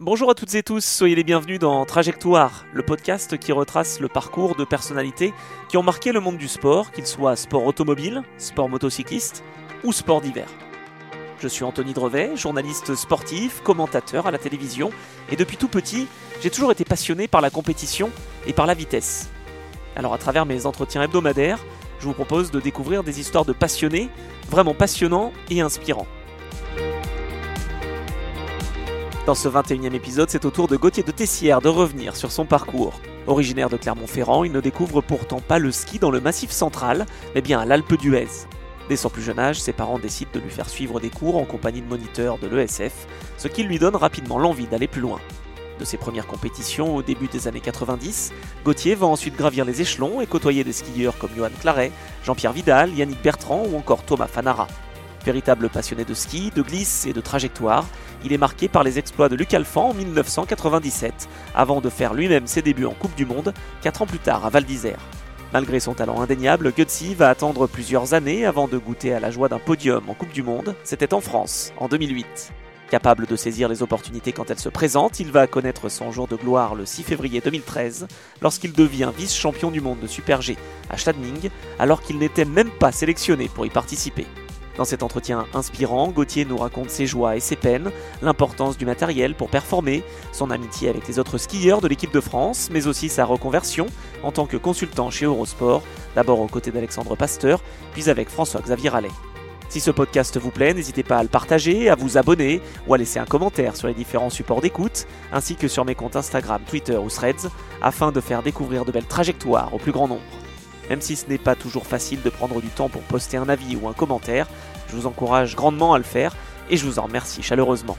Bonjour à toutes et tous, soyez les bienvenus dans Trajectoire, le podcast qui retrace le parcours de personnalités qui ont marqué le monde du sport, qu'il soit sport automobile, sport motocycliste ou sport d'hiver. Je suis Anthony Drevet, journaliste sportif, commentateur à la télévision, et depuis tout petit, j'ai toujours été passionné par la compétition et par la vitesse. Alors à travers mes entretiens hebdomadaires, je vous propose de découvrir des histoires de passionnés, vraiment passionnants et inspirants. Dans ce 21e épisode, c'est au tour de Gauthier de Tessière de revenir sur son parcours. Originaire de Clermont-Ferrand, il ne découvre pourtant pas le ski dans le massif central, mais bien à l'Alpe d'Huez. Dès son plus jeune âge, ses parents décident de lui faire suivre des cours en compagnie de moniteurs de l'ESF, ce qui lui donne rapidement l'envie d'aller plus loin. De ses premières compétitions au début des années 90, Gauthier va ensuite gravir les échelons et côtoyer des skieurs comme Johan Claret, Jean-Pierre Vidal, Yannick Bertrand ou encore Thomas Fanara. Véritable passionné de ski, de glisse et de trajectoire, il est marqué par les exploits de Luc Alphand en 1997, avant de faire lui-même ses débuts en Coupe du Monde, 4 ans plus tard à Val d'Isère. Malgré son talent indéniable, Gutsy va attendre plusieurs années avant de goûter à la joie d'un podium en Coupe du Monde, c'était en France, en 2008. Capable de saisir les opportunités quand elles se présentent, il va connaître son jour de gloire le 6 février 2013, lorsqu'il devient vice-champion du monde de Super G à Stadning, alors qu'il n'était même pas sélectionné pour y participer. Dans cet entretien inspirant, Gauthier nous raconte ses joies et ses peines, l'importance du matériel pour performer, son amitié avec les autres skieurs de l'équipe de France, mais aussi sa reconversion en tant que consultant chez Eurosport, d'abord aux côtés d'Alexandre Pasteur, puis avec François-Xavier Rallet. Si ce podcast vous plaît, n'hésitez pas à le partager, à vous abonner ou à laisser un commentaire sur les différents supports d'écoute, ainsi que sur mes comptes Instagram, Twitter ou Threads, afin de faire découvrir de belles trajectoires au plus grand nombre. Même si ce n'est pas toujours facile de prendre du temps pour poster un avis ou un commentaire, je vous encourage grandement à le faire et je vous en remercie chaleureusement.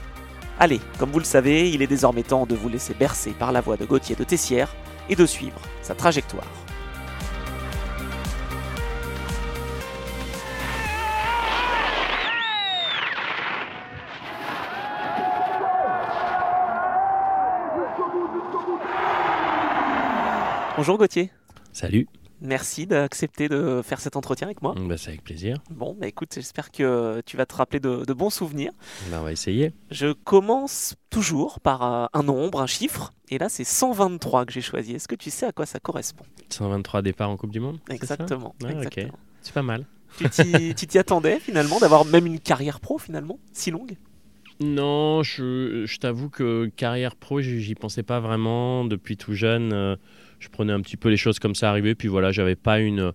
Allez, comme vous le savez, il est désormais temps de vous laisser bercer par la voix de Gauthier de Tessière et de suivre sa trajectoire. Bonjour Gauthier. Salut. Merci d'accepter de faire cet entretien avec moi. Bah, c'est avec plaisir. Bon, bah écoute, j'espère que tu vas te rappeler de, de bons souvenirs. Bah, on va essayer. Je commence toujours par euh, un nombre, un chiffre, et là c'est 123 que j'ai choisi. Est-ce que tu sais à quoi ça correspond? 123 départs en Coupe du Monde c'est. Ah, exactement. C'est pas mal. Tu t'y- attendais finalement d'avoir même une carrière pro finalement si longue? Non, je, je t'avoue que carrière pro, j'y j'y pensais pas vraiment. Depuis tout jeune, euh, je prenais un petit peu les choses comme ça arrivaient. Puis voilà, j'avais pas une,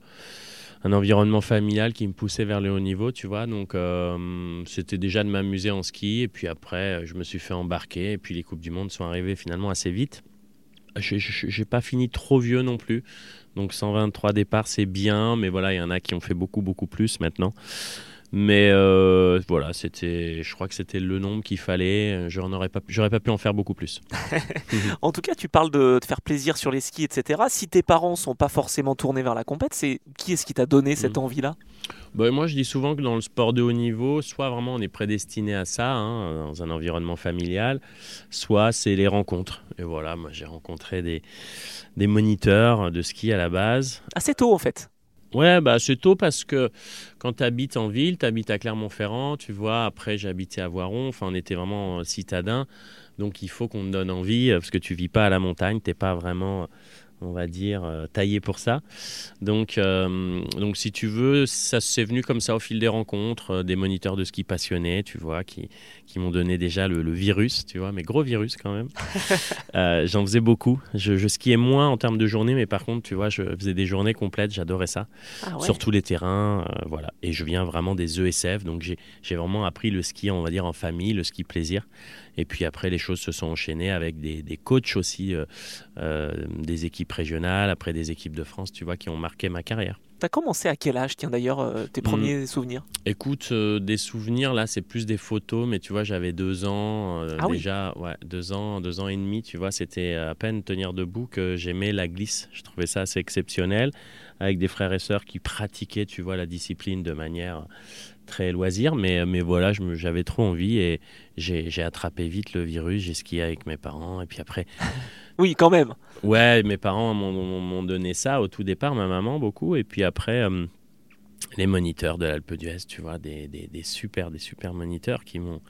un environnement familial qui me poussait vers le haut niveau, tu vois. Donc euh, c'était déjà de m'amuser en ski. Et puis après, je me suis fait embarquer. Et puis les Coupes du Monde sont arrivées finalement assez vite. J'ai j'ai pas fini trop vieux non plus. Donc 123 départs, c'est bien. Mais voilà, il y en a qui ont fait beaucoup, beaucoup plus maintenant. Mais euh, voilà, c'était, je crois que c'était le nombre qu'il fallait. J'en aurais pas, j'aurais pas pu en faire beaucoup plus. En tout cas, tu parles de te faire plaisir sur les skis, etc. Si tes parents sont pas forcément tournés vers la compète, c'est qui est-ce qui t'a donné cette Mm. envie-là? Bah, moi, je dis souvent que dans le sport de haut niveau, soit vraiment on est prédestiné à ça, hein, dans un environnement familial, soit c'est les rencontres. Et voilà, moi j'ai rencontré des, des moniteurs de ski à la base. Assez tôt en fait. Ouais, bah c'est tôt parce que quand tu habites en ville, tu habites à Clermont-Ferrand, tu vois, après j'habitais à Voiron, enfin on était vraiment citadins, donc il faut qu'on te donne envie, euh, parce que tu vis pas à la montagne, t'es pas vraiment, on va dire, euh, taillé pour ça. Donc, euh, donc si tu veux, ça s'est venu comme ça au fil des rencontres, euh, des moniteurs de ski passionnés, tu vois, qui, qui m'ont donné déjà le, le virus, tu vois, mais gros virus quand même. Euh, J'en faisais beaucoup, je, je skiais moins en termes de journée, mais par contre, tu vois, je faisais des journées complètes, j'adorais ça Ah ouais. sur tous les terrains. voilà. Et je viens vraiment des ESF, donc j'ai j'ai vraiment appris le ski, on va dire, en famille, le ski plaisir. Et puis après, les choses se sont enchaînées avec des, des coachs aussi, euh, euh, des équipes régionales, après des équipes de France, tu vois, qui ont marqué ma carrière. T'as commencé à quel âge, tiens d'ailleurs, euh, tes Mm. premiers souvenirs? Écoute, euh, des souvenirs, là, c'est plus des photos, mais tu vois, j'avais deux ans, euh, Ah oui. déjà, ouais, deux ans, deux ans et demi, tu vois, c'était à peine tenir debout que j'aimais la glisse. Je trouvais ça assez exceptionnel, avec des frères et sœurs qui pratiquaient, tu vois, la discipline de manière très loisir, mais, mais voilà, j'avais trop envie et j'ai attrapé vite le virus, j'ai skié avec mes parents, et puis après, Oui, quand même. Ouais, mes parents m'ont- donné ça au tout départ, ma maman beaucoup, et puis après euh, les moniteurs de l'Alpe d'Huez, tu vois, des, des, des super, des super moniteurs qui m'ont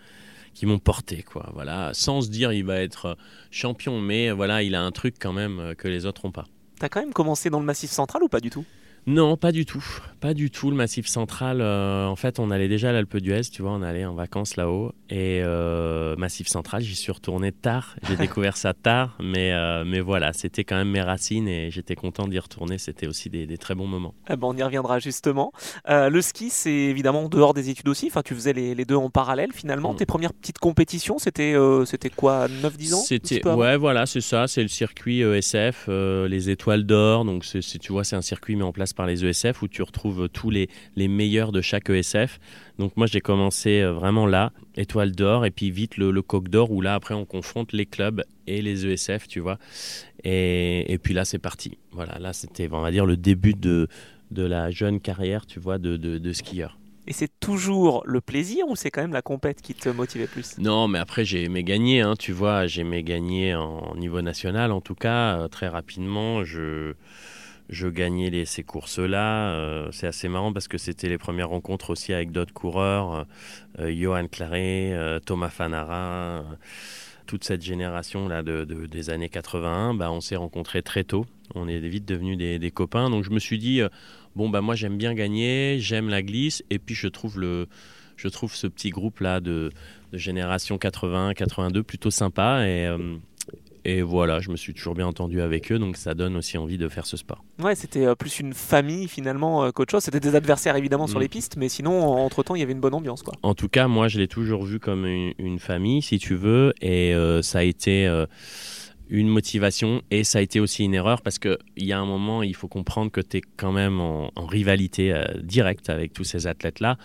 qui m'ont porté, quoi. Voilà, sans se dire il va être champion, mais voilà, il a un truc quand même que les autres n'ont pas. T'as quand même commencé dans le Massif Central ou pas du tout? Non, pas du tout. Pas du tout. Le Massif Central, euh, en fait, on allait déjà à l'Alpe d'Huez, tu vois, on allait en vacances là-haut. Et euh, Massif Central, j'y suis retourné tard. J'ai découvert ça tard, mais, euh, mais voilà, c'était quand même mes racines et j'étais content d'y retourner. C'était aussi des, très bons moments. Eh ben, on y reviendra justement. le ski, c'est évidemment dehors des études aussi. Enfin, tu faisais les, deux en parallèle finalement. Mm. Tes premières petites compétitions, c'était c'était quoi, 9-10 ans C'était ouais, voilà, c'est ça. C'est le circuit ESF, les Étoiles d'Or. Donc, tu vois, c'est un circuit mis en place par les ESF où tu retrouves tous les, les meilleurs de chaque ESF. Donc moi j'ai commencé euh, vraiment là, étoile d'or, et puis vite le, coq d'or, où là après on confronte les clubs et les ESF, tu vois. Et, et puis là c'est parti. Voilà, là c'était on va dire le début de, de la jeune carrière, tu vois, de, de, skieur. Et c'est toujours le plaisir ou c'est quand même la compète qui te motivait plus? Non, mais après j'ai aimé gagner, hein, tu vois, j'ai aimé gagner en niveau national en tout cas, euh, très rapidement. Je, je gagnais ces courses-là. Euh, c'est assez marrant parce que c'était les premières rencontres aussi avec d'autres coureurs, euh, euh, Johan Claré, Thomas Fanara, toute cette génération-là de, des années 81. Bah, on s'est rencontrés très tôt. On est vite devenus des, copains. Donc je me suis dit, bon, bah, moi j'aime bien gagner, j'aime la glisse, et puis je trouve, le, je trouve ce petit groupe-là de, de génération 81-82 plutôt sympa. Et et voilà, je me suis toujours bien entendu avec eux, donc ça donne aussi envie de faire ce sport. Ouais, c'était euh, plus une famille finalement euh, qu'autre chose. C'était des adversaires évidemment sur mm. les pistes, mais sinon, entre-temps, il y avait une bonne ambiance. Quoi. En tout cas, moi, je l'ai toujours vu comme une, famille, si tu veux, et euh, ça a été une motivation et ça a été aussi une erreur parce qu'il y a un moment, il faut comprendre que tu es quand même en, rivalité directe avec tous ces athlètes-là.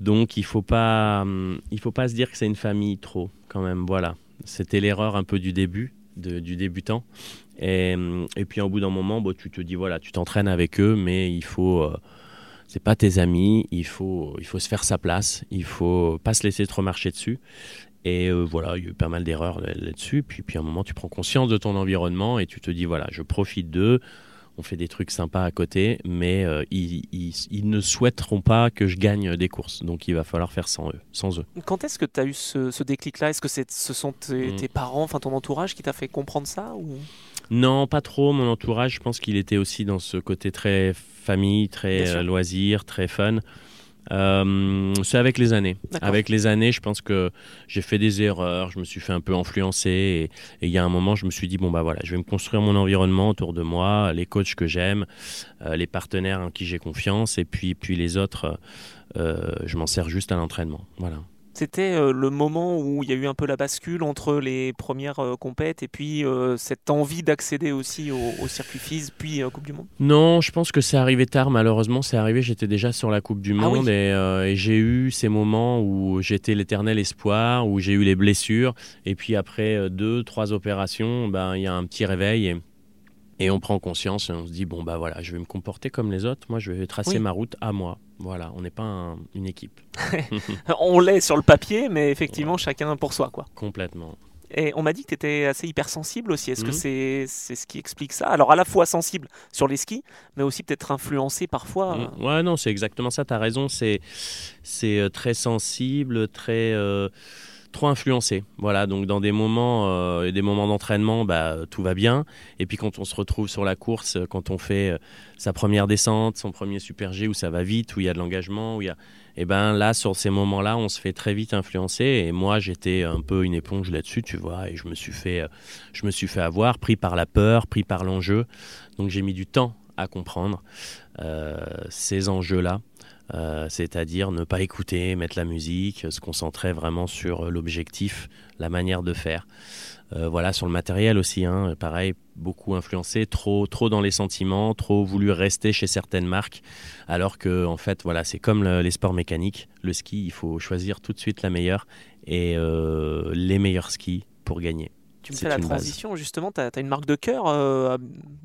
Donc il faut pas, hum, il faut pas se dire que c'est une famille trop quand même. Voilà. C'était l'erreur un peu du début, du débutant. Et, puis au bout d'un moment, tu te dis voilà, tu t'entraînes avec eux, mais il faut, euh, c'est pas tes amis, il faut, il faut se faire sa place, il faut pas se laisser trop marcher dessus. Et euh, voilà, il y a eu pas mal d'erreurs là-dessus. Puis, puis à un moment, tu prends conscience de ton environnement et tu te dis voilà, je profite d'eux on fait des trucs sympas à côté, mais euh, ils, ne souhaiteront pas que je gagne des courses. Donc il va falloir faire sans eux. Sans eux. Quand est-ce que tu as eu ce, déclic-là? Est-ce que ce sont mm. tes, parents, enfin ton entourage qui t'a fait comprendre ça ou... Non, pas trop. Mon entourage, je pense qu'il était aussi dans ce côté très famille, très euh, loisir, très fun. Euh, c'est avec les années. Avec les années, je pense que j'ai fait des erreurs, je me suis fait un peu influencer. Et il y a un moment, je me suis dit bon bah voilà, je vais me construire mon environnement autour de moi, les coachs que j'aime, euh, les partenaires en qui j'ai confiance, et puis puis les autres, euh, je m'en sers juste à l'entraînement. Voilà. C'était euh, le moment où il y a eu un peu la bascule entre les premières euh, compètes et puis euh, cette envie d'accéder aussi au, circuit FIS puis Coupe du Monde? Non, je pense que c'est arrivé tard malheureusement. C'est arrivé, j'étais déjà sur la Coupe du ah Monde et, j'ai eu ces moments où j'étais l'éternel espoir, où j'ai eu les blessures. Et puis après deux, trois opérations, ben, il y a un petit réveil et et on prend conscience et on se dit bon bah voilà, je vais me comporter comme les autres. Moi, je vais tracer ma route à moi. Voilà, on n'est pas une équipe. on l'est sur le papier, mais effectivement, chacun pour soi, quoi. Complètement. Et on m'a dit que tu étais assez hypersensible aussi. Est-ce que mhm. c'est ce qui explique ça? Alors, à la fois sensible sur les skis, mais aussi peut-être influencé parfois. Mhm. Ouais, non, c'est exactement ça. Tu as raison. C'est euh, très sensible, très. Euh, trop influencé. Voilà, donc dans des moments euh, et des moments d'entraînement, bah, tout va bien. Et puis quand on se retrouve sur la course, quand on fait euh, sa première descente, son premier super G où ça va vite, où il y a de l'engagement, où il y a, et eh ben là sur ces moments-là, on se fait très vite influencer. Et moi, j'étais un peu une éponge là-dessus, tu vois, et je me suis fait, euh, je me suis fait avoir, pris par la peur, pris par l'enjeu. Donc j'ai mis du temps à comprendre ces enjeux-là. Euh, c'est-à-dire ne pas écouter, mettre la musique, se concentrer vraiment sur l'objectif, la manière de faire. Euh, voilà, sur le matériel aussi, hein, pareil, beaucoup influencé, trop, trop dans les sentiments, trop voulu rester chez certaines marques, alors que en fait, voilà, c'est comme les sports mécaniques, le ski, il faut choisir tout de suite la meilleure et euh, les meilleurs skis pour gagner. Tu me fais la transition, justement, tu as, une marque de cœur, euh,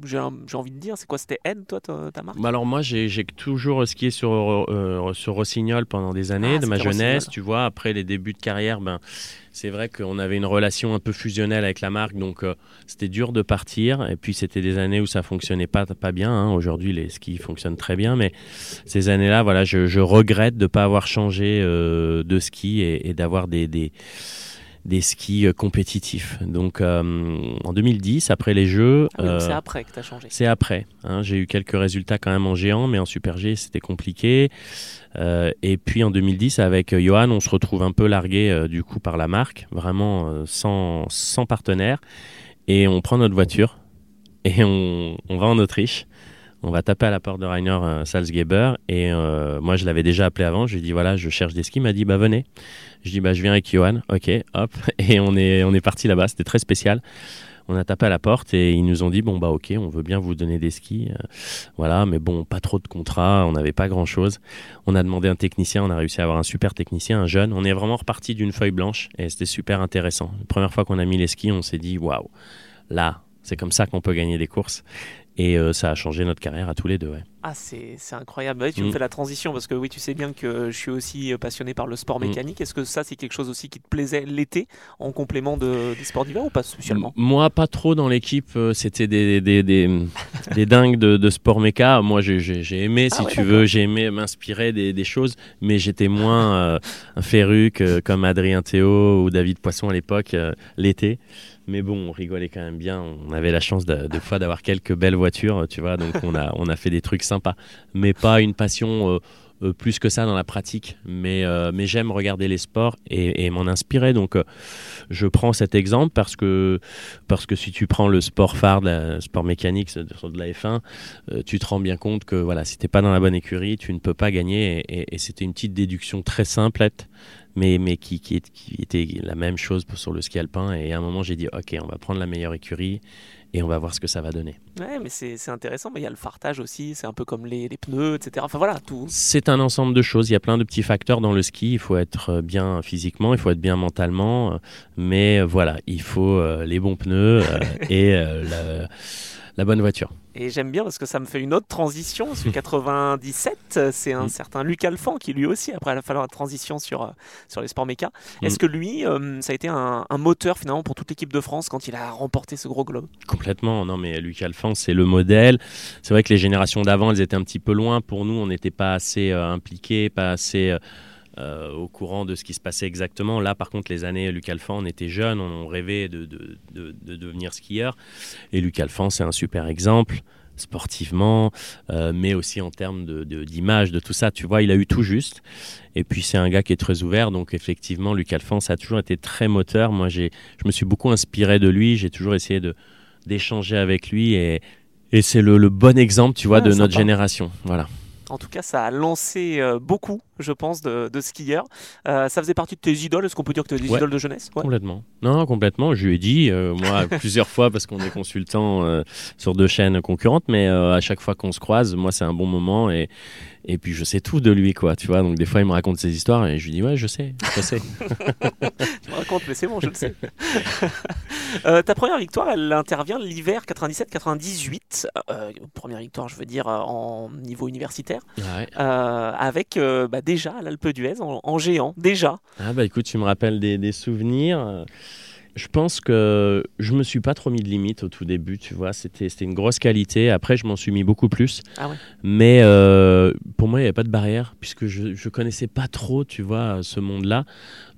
j'ai envie de dire, c'est quoi C'était N, toi, ta, marque? Bah Alors moi, j'ai toujours skié sur, euh, sur Rossignol pendant des années, ah, de ma jeunesse, tu vois. Après les débuts de carrière, ben, c'est vrai qu'on avait une relation un peu fusionnelle avec la marque, donc euh, c'était dur de partir. Et puis c'était des années où ça fonctionnait pas, pas bien. Hein. Aujourd'hui, les skis fonctionnent très bien, mais ces années-là, voilà, je, regrette de ne pas avoir changé de ski et, et d'avoir des, des des skis euh, compétitifs. Donc euh, en 2010, après les Jeux. Ah c'est euh, après que tu as changé. C'est après. Hein. j'ai eu quelques résultats quand même en géant, mais en Super G, c'était compliqué. et puis en 2010, avec Johan, on se retrouve un peu largué du coup par la marque, vraiment sans, sans partenaire. Et on prend notre voiture et on, on va en Autriche on va taper à la porte de Rainer Salzgeber et moi je l'avais déjà appelé avant, je lui ai dit voilà je cherche des skis, il m'a dit bah venez. Je dis bah je viens avec Johan, ok, hop, et on est on est parti là-bas. C'était très spécial. On a tapé à la porte et ils nous ont dit bon bah ok, on veut bien vous donner des skis, euh, voilà, mais bon pas trop de contrats, on n'avait pas grand chose. On a demandé un technicien, on a réussi à avoir un super technicien, un jeune. On est vraiment reparti d'une feuille blanche et c'était super intéressant. La première fois qu'on a mis les skis, on s'est dit waouh, là c'est comme ça qu'on peut gagner des courses. Et euh, ça a changé notre carrière à tous les deux. Ouais. Ah, c'est incroyable. tu me mm. fais la transition parce que oui, tu sais bien que je suis aussi euh, passionné par le sport mm. mécanique. Est-ce que ça, c'est quelque chose aussi qui te plaisait l'été en complément de, des sports d'hiver ou pas spécialement? Moi, pas trop dans l'équipe. Euh, c'était des, des, des, des, dingues de, de, sport méca. Moi, j'ai aimé, ah si tu veux, j'ai aimé m'inspirer des, des, choses, mais j'étais moins un féru comme Adrien Théo ou David Poisson à l'époque, l'été. Mais bon, on rigolait quand même bien. On avait la chance de, fois d'avoir quelques belles voitures, tu vois. Donc on a, on a fait des trucs sympas. Mais pas une passion euh, euh, plus que ça dans la pratique. Mais, euh, mais j'aime regarder les sports et, m'en inspirer. Donc je prends cet exemple parce que, parce que si tu prends le sport phare, le sport mécanique de la F1, tu te rends bien compte que voilà, si tu pas dans la bonne écurie, tu ne peux pas gagner. Et, et c'était une petite déduction très simplette mais, mais qui, qui, était la même chose sur le ski alpin. Et à un moment, j'ai dit, OK, on va prendre la meilleure écurie et on va voir ce que ça va donner. Ouais, mais c'est intéressant. Mais il y a le fartage aussi, c'est un peu comme les, les, pneus, etc. Enfin voilà, tout. C'est un ensemble de choses. Il y a plein de petits facteurs dans le ski. Il faut être bien physiquement, il faut être bien mentalement. Mais voilà, il faut euh, les bons pneus euh, et euh, la bonne voiture. Et j'aime bien parce que ça me fait une autre transition. Sur 97, c'est un mm. certain Luc Alphand qui lui aussi, après, a fallu la transition sur, euh, sur les sports méca. Mm. Est-ce que lui, euh, ça a été un, moteur finalement pour toute l'équipe de France quand il a remporté ce gros globe? Complètement. Non, mais Luc Alphand, c'est le modèle. C'est vrai que les générations d'avant, elles étaient un petit peu loin. Pour nous, on n'était pas assez euh, impliqués, pas assez. Euh, au courant de ce qui se passait exactement. Là, par contre, les années Luc Alphand, on était jeunes, on rêvait de, de, de, devenir skieur. Et Luc Alphand, c'est un super exemple sportivement, euh, mais aussi en termes d'image, de, tout ça. Tu vois, il a eu tout juste. Et puis, c'est un gars qui est très ouvert. Donc, effectivement, Luc Alphand, ça a toujours été très moteur. Moi, je me suis beaucoup inspiré de lui. J'ai toujours essayé d'échanger avec lui. Et, et c'est le, bon exemple, tu vois, de notre génération. Voilà. En tout cas, ça a lancé euh, beaucoup, je pense, de, skieurs. Euh, ça faisait partie de tes idoles. Est-ce qu'on peut dire que tu as des idoles de jeunesse? Complètement. Non, complètement. Je lui ai dit, euh, moi, plusieurs fois, parce qu'on est consultant sur deux chaînes concurrentes, mais à chaque fois qu'on se croise, moi, c'est un bon moment. Et, et puis je sais tout de lui, quoi, tu vois. Donc des fois, il me raconte ses histoires et je lui dis, ouais, je sais, je sais. tu me racontes, mais c'est bon, je le sais. Euh, ta première victoire, elle intervient l'hiver 97-98. Euh, première victoire, je veux dire, euh, en niveau universitaire. avec bah, déjà l'Alpe d'Huez en, en, géant, déjà. Ah bah écoute, tu me rappelles des, des souvenirs. Je pense que je me suis pas trop mis de limite au tout début, tu vois. C'était une grosse qualité. Après, je m'en suis mis beaucoup plus. Ah ouais. Mais euh, pour moi, il n'y avait pas de barrière puisque je ne connaissais pas trop, tu vois, ce monde-là.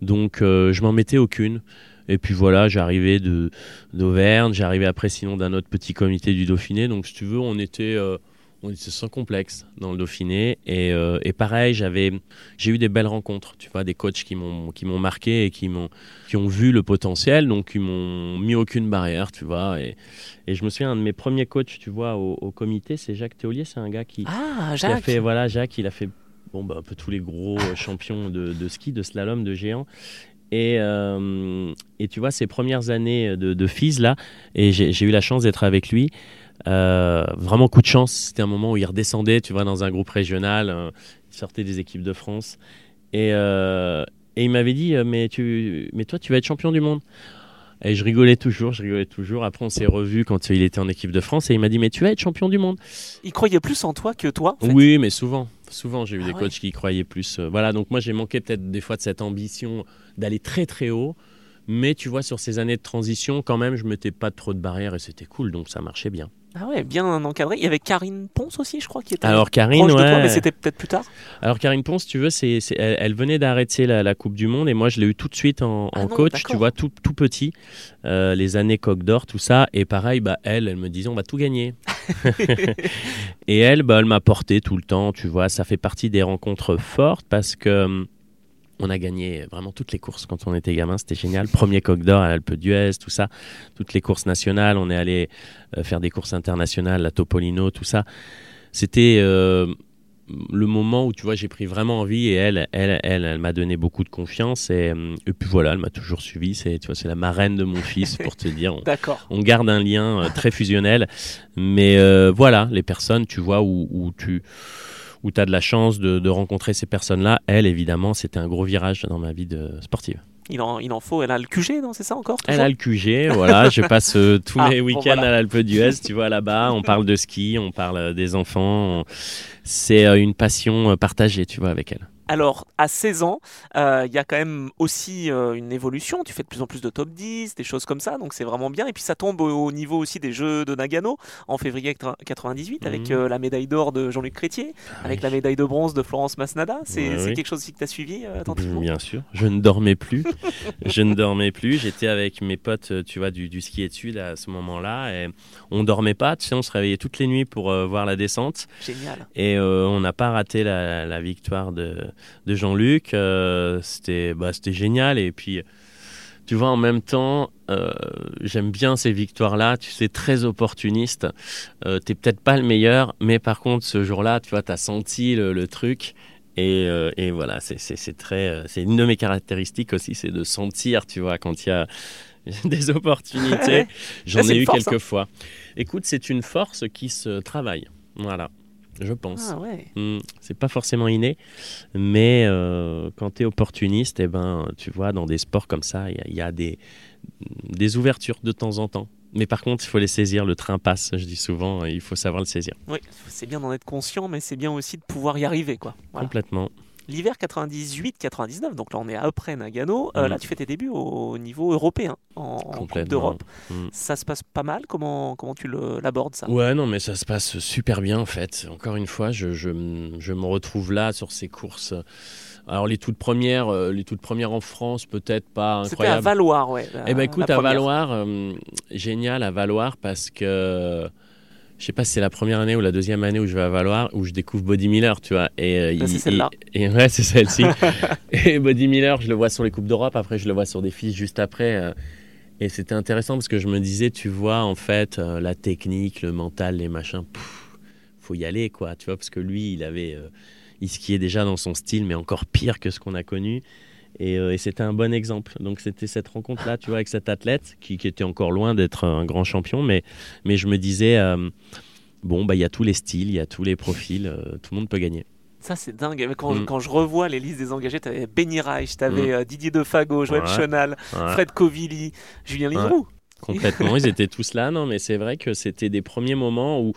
Donc, euh, je m'en mettais aucune. Et puis voilà, j'arrivais d'Auvergne, j'arrivais après sinon d'un autre petit comité du Dauphiné. Donc, si tu veux, on était. Euh, on était sans complexe dans le Dauphiné. Et, euh, et pareil, j'avais, j'ai eu des belles rencontres, tu vois, des coachs qui m'ont, qui m'ont marqué et qui, m'ont, qui ont vu le potentiel, donc qui m'ont mis aucune barrière, tu vois. Et, et je me souviens, un de mes premiers coachs, tu vois, au, comité, c'est Jacques Théolier, c'est un gars qui, ah, a fait, voilà, Jacques, il a fait bon, bah, un peu tous les gros euh, champions de, de, ski, de slalom, de géant. Et, euh, et, tu vois, ces premières années de, de FIS, là, et j'ai eu la chance d'être avec lui. Euh, vraiment coup de chance, c'était un moment où il redescendait, tu vois, dans un groupe régional, euh, il sortait des équipes de France. Et, euh, et il m'avait dit, mais, tu, mais toi, tu vas être champion du monde. Et je rigolais toujours, je rigolais toujours. Après, on s'est revus quand il était en équipe de France et il m'a dit Mais tu vas être champion du monde. Il croyait plus en toi que toi en fait. Oui, mais souvent. Souvent, j'ai eu Ah des ouais. coachs qui croyaient plus. Euh, Voilà, donc moi, j'ai manqué peut-être des fois de cette ambition d'aller très très haut. Mais tu vois, sur ces années de transition, quand même, je mettais pas trop de barrières et c'était cool, donc ça marchait bien. Ah ouais, bien encadré. Il y avait Karine Ponce aussi, je crois, qui était Alors, Karine, proche de toi, ouais. mais c'était peut-être plus tard. Alors Karine Ponce, tu veux, c'est, c'est- elle, elle venait d'arrêter la, la Coupe du Monde et moi je l'ai eu tout de suite en, Ah en non, coach, d'accord. tu vois, tout, tout petit, euh, les années Coq d'Or, tout ça. Et pareil, bah, elle, elle me disait on va tout gagner. et elle, bah, elle m'a porté tout le temps, tu vois, ça fait partie des rencontres fortes parce que hum, on a gagné vraiment toutes les courses quand on était gamin, c'était génial. Premier Coq d'Or à l'Alpe d'Huez, tout ça, toutes les courses nationales, on est allé euh, faire des courses internationales, la Topolino, tout ça. C'était euh, le moment où tu vois j'ai pris vraiment envie et elle elle elle, elle m'a donné beaucoup de confiance et, euh, et puis voilà elle m'a toujours suivi c'est tu vois c'est la marraine de mon fils pour te dire on, D'accord. on garde un lien très fusionnel mais euh, voilà les personnes tu vois où, où tu où tu as de la chance de, de rencontrer ces personnes-là, elle, évidemment, c'était un gros virage dans ma vie de sportive. Il en, il en faut. Elle a le QG, non C'est ça encore Elle a le QG, voilà, je passe euh, tous Ah, mes bon, week-ends voilà. à l'Alpe d'Huez, tu vois, là-bas, on parle de ski, on parle euh, des enfants, on- c'est euh, une passion euh, partagée, tu vois, avec elle. Alors, à 16 ans, euh, il y a quand même aussi euh, une évolution. Tu fais de plus en plus de top 10, des choses comme ça, donc c'est vraiment bien. Et puis ça tombe au, au niveau aussi des Jeux de Nagano en février 98 avec Mhm. euh, la médaille d'or de Jean-Luc Crétier, avec la médaille de bronze de Florence Masnada. C'est oui. quelque chose aussi que tu as suivi attentivement? Bien sûr, je ne dormais plus, je ne dormais plus, j'étais avec mes potes, tu vois, du, du ski études à ce moment-là, et on dormait pas, tu sais, on se réveillait toutes les nuits pour voir la descente. Génial. Et on n'a pas raté la, la victoire de, de Jean-Luc. euh, c'était bah, génial. Et puis, tu vois, en même temps, euh, j'aime bien ces victoires-là. Tu sais, très opportuniste. Euh, T'es peut-être pas le meilleur, mais par contre, ce jour-là, tu vois, tu as senti le, le truc. Et, euh, et voilà, c'est- très, c'est une de mes caractéristiques aussi, c'est de sentir, tu vois, quand il y a des opportunités. J'en ai eu force, quelques hein. fois. Écoute, c'est une force qui se travaille. Voilà, je pense. Ah ouais. Hmm, c'est pas forcément inné, mais euh, quand tu es opportuniste, eh ben, tu vois, dans des sports comme ça, il y a- il y, a des, des ouvertures de temps en temps. Mais par contre, il faut les saisir. Le train passe, je dis souvent, il faut savoir le saisir. Oui, c'est bien d'en être conscient, mais c'est bien aussi de pouvoir y arriver. quoi. Voilà. Complètement. L'hiver 98-99, donc là on est après Nagano, euh, Mm. là tu fais tes débuts au niveau européen, en, en Coupe d'Europe. Mm. Ça se passe pas mal? Comment, comment tu l'abordes ça? Ouais, non, mais ça se passe super bien en fait. Encore une fois, je, je je me retrouve là sur ces courses. Alors les toutes premières, euh, les toutes premières en France, peut-être pas C'était à. Valoir, ouais. la- Eh ben écoute, à. Valoir, euh, génial à Valoir parce que je sais pas si c'est la première année ou la deuxième année où je vais à Valoir où je découvre Body Miller, tu vois. Et, euh, Ben, c'est celle-là. Et, et ouais, c'est celle-ci. et Body Miller, je le vois sur les coupes d'Europe. Après, je le vois sur des fiches juste après. euh, et c'était intéressant parce que je me disais, tu vois, en fait, euh, la technique, le mental, les machins, pff, faut y aller, quoi. Tu vois, parce que lui, il avait, il skiait déjà dans son style, mais encore pire que ce qu'on a connu. Et, euh, et c'était un bon exemple. Donc c'était cette rencontre-là, tu vois, avec cet athlète qui, qui était encore loin d'être un grand champion, mais, mais je me disais, euh, bon, bah il y a tous les styles, il y a tous les profils, euh, tout le monde peut gagner. Ça c'est dingue. Quand, Mm. quand je revois les listes des engagés, tu avais Benny Reich, tu avais Didier Defago, Joël Ouais. Chenal. Fred Covilli, Julien Ligroux. Complètement, ils étaient tous là, non, mais c'est vrai que c'était des premiers moments où,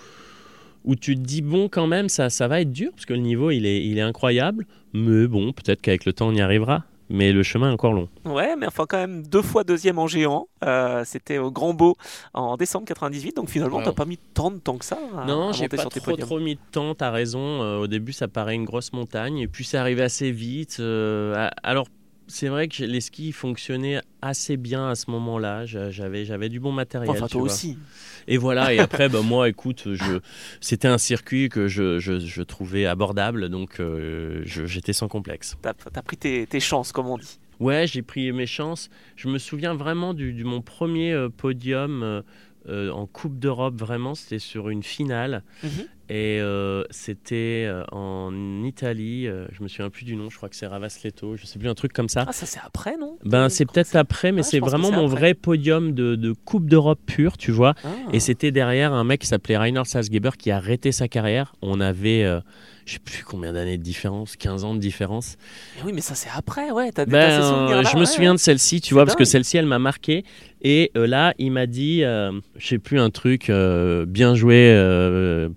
où tu te dis, bon, quand même, ça, ça va être dur, parce que le niveau, il est, il est incroyable, mais bon, peut-être qu'avec le temps, on y arrivera. Mais le chemin est encore long. Ouais, mais enfin quand même deux fois deuxième en géant. Euh, C'était au Grand Beau en décembre 98, donc finalement t'as pas mis tant de temps que ça à, Non, j'ai pas sur tes trop, podiums. trop mis de temps, t'as raison. Euh, au début, ça paraît une grosse montagne, et puis c'est arrivé assez vite. Euh, alors, c'est vrai que j'ai- les skis fonctionnaient assez bien à ce moment-là. J'a- J'avais, j'avais du bon matériel. Enfin tu toi vois. aussi. Et voilà, et après, bah, moi, écoute, je, c'était un circuit que je, je, je trouvais abordable, donc euh, j'étais sans complexe. T'as as pris tes, tes chances, comme on dit. Ouais, j'ai pris mes chances. Je me souviens vraiment du, du- mon premier euh, podium euh, euh, en Coupe d'Europe, vraiment, c'était sur une finale. Mhm. Et euh, c'était euh, en Italie, euh, je me souviens plus du nom, je crois que c'est Ravasletto, je sais plus, un truc comme ça. Ah ça c'est après non? Ben, c'est peut-être après, mais Ah, c'est vraiment mon après. vrai podium de, de Coupe d'Europe pure, tu vois. Ah. Et c'était derrière un mec qui s'appelait Reinhard Salzgeber qui a arrêté sa carrière. On avait, euh, je sais plus combien d'années de différence, 15 ans de différence. Eh oui, mais ça c'est après, ouais. Ben, ces euh, je me ouais, souviens de celle-ci, tu vois, parce que celle-ci, elle m'a marqué. Et euh, là, il m'a dit, euh, je sais plus, un truc, euh, bien joué,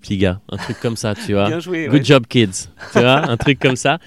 Pliga, un truc comme ça, tu vois. Bien joué. Good ouais. job, kids. Tu vois, un truc comme ça.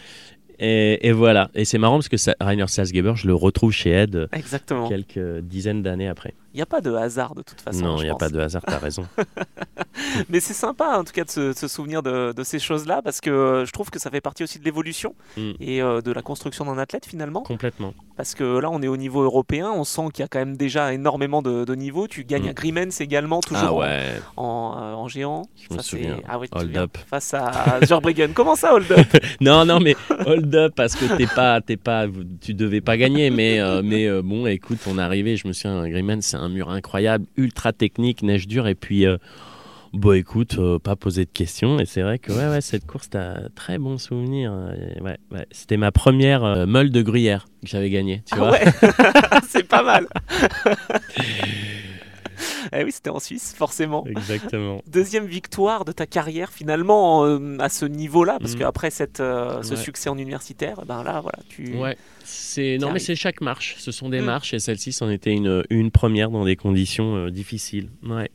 Et, et voilà. Et c'est marrant parce que ça, Rainer Salzgeber, je le retrouve chez Ed Exactement. quelques dizaines d'années après. Il n'y a pas de hasard de toute façon. non, il n'y a pense. pas de hasard, t'as raison. Mais c'est sympa en tout cas de se, de se souvenir de, de ces choses-là parce que euh, je trouve que ça fait partie aussi de l'évolution Mm. et euh, de la construction d'un athlète finalement. Complètement. Parce que là on est au niveau européen, on sent qu'il y a quand même déjà énormément de, de niveaux. Tu gagnes Mm. à Grimmens également, toujours Ah en- ouais, en, euh, en géant. je me c'est- souviens. Ah ouais, tu Hold up. Face à Jorbregen. Comment ça, hold up? Non, non, mais hold up parce que t'es pas, t'es pas, tu devais pas gagner, mais, euh, mais bon, écoute, on est arrivé. Je me souviens, Grimmel, c'est un mur incroyable, ultra technique, neige dure, et puis, euh, bon, écoute, euh, pas poser de questions. Et c'est vrai que ouais, ouais, cette course, t'as un très bon souvenir. euh, et ouais, ouais. C'était ma première euh, meule de gruyère que j'avais gagnée, tu Ah vois. ouais, c'est pas mal. eh oui, c'était en Suisse, forcément. Exactement. Deuxième victoire de ta carrière finalement euh, à ce niveau-là, parce Mm. qu'après cette, euh, ce Ouais. succès en universitaire, eh ben là, voilà, tu. Ouais, c'est non mais c'est chaque marche. Ce sont des Mm. marches et celle-ci, c'en était une, une première dans des conditions euh, difficiles. Ouais.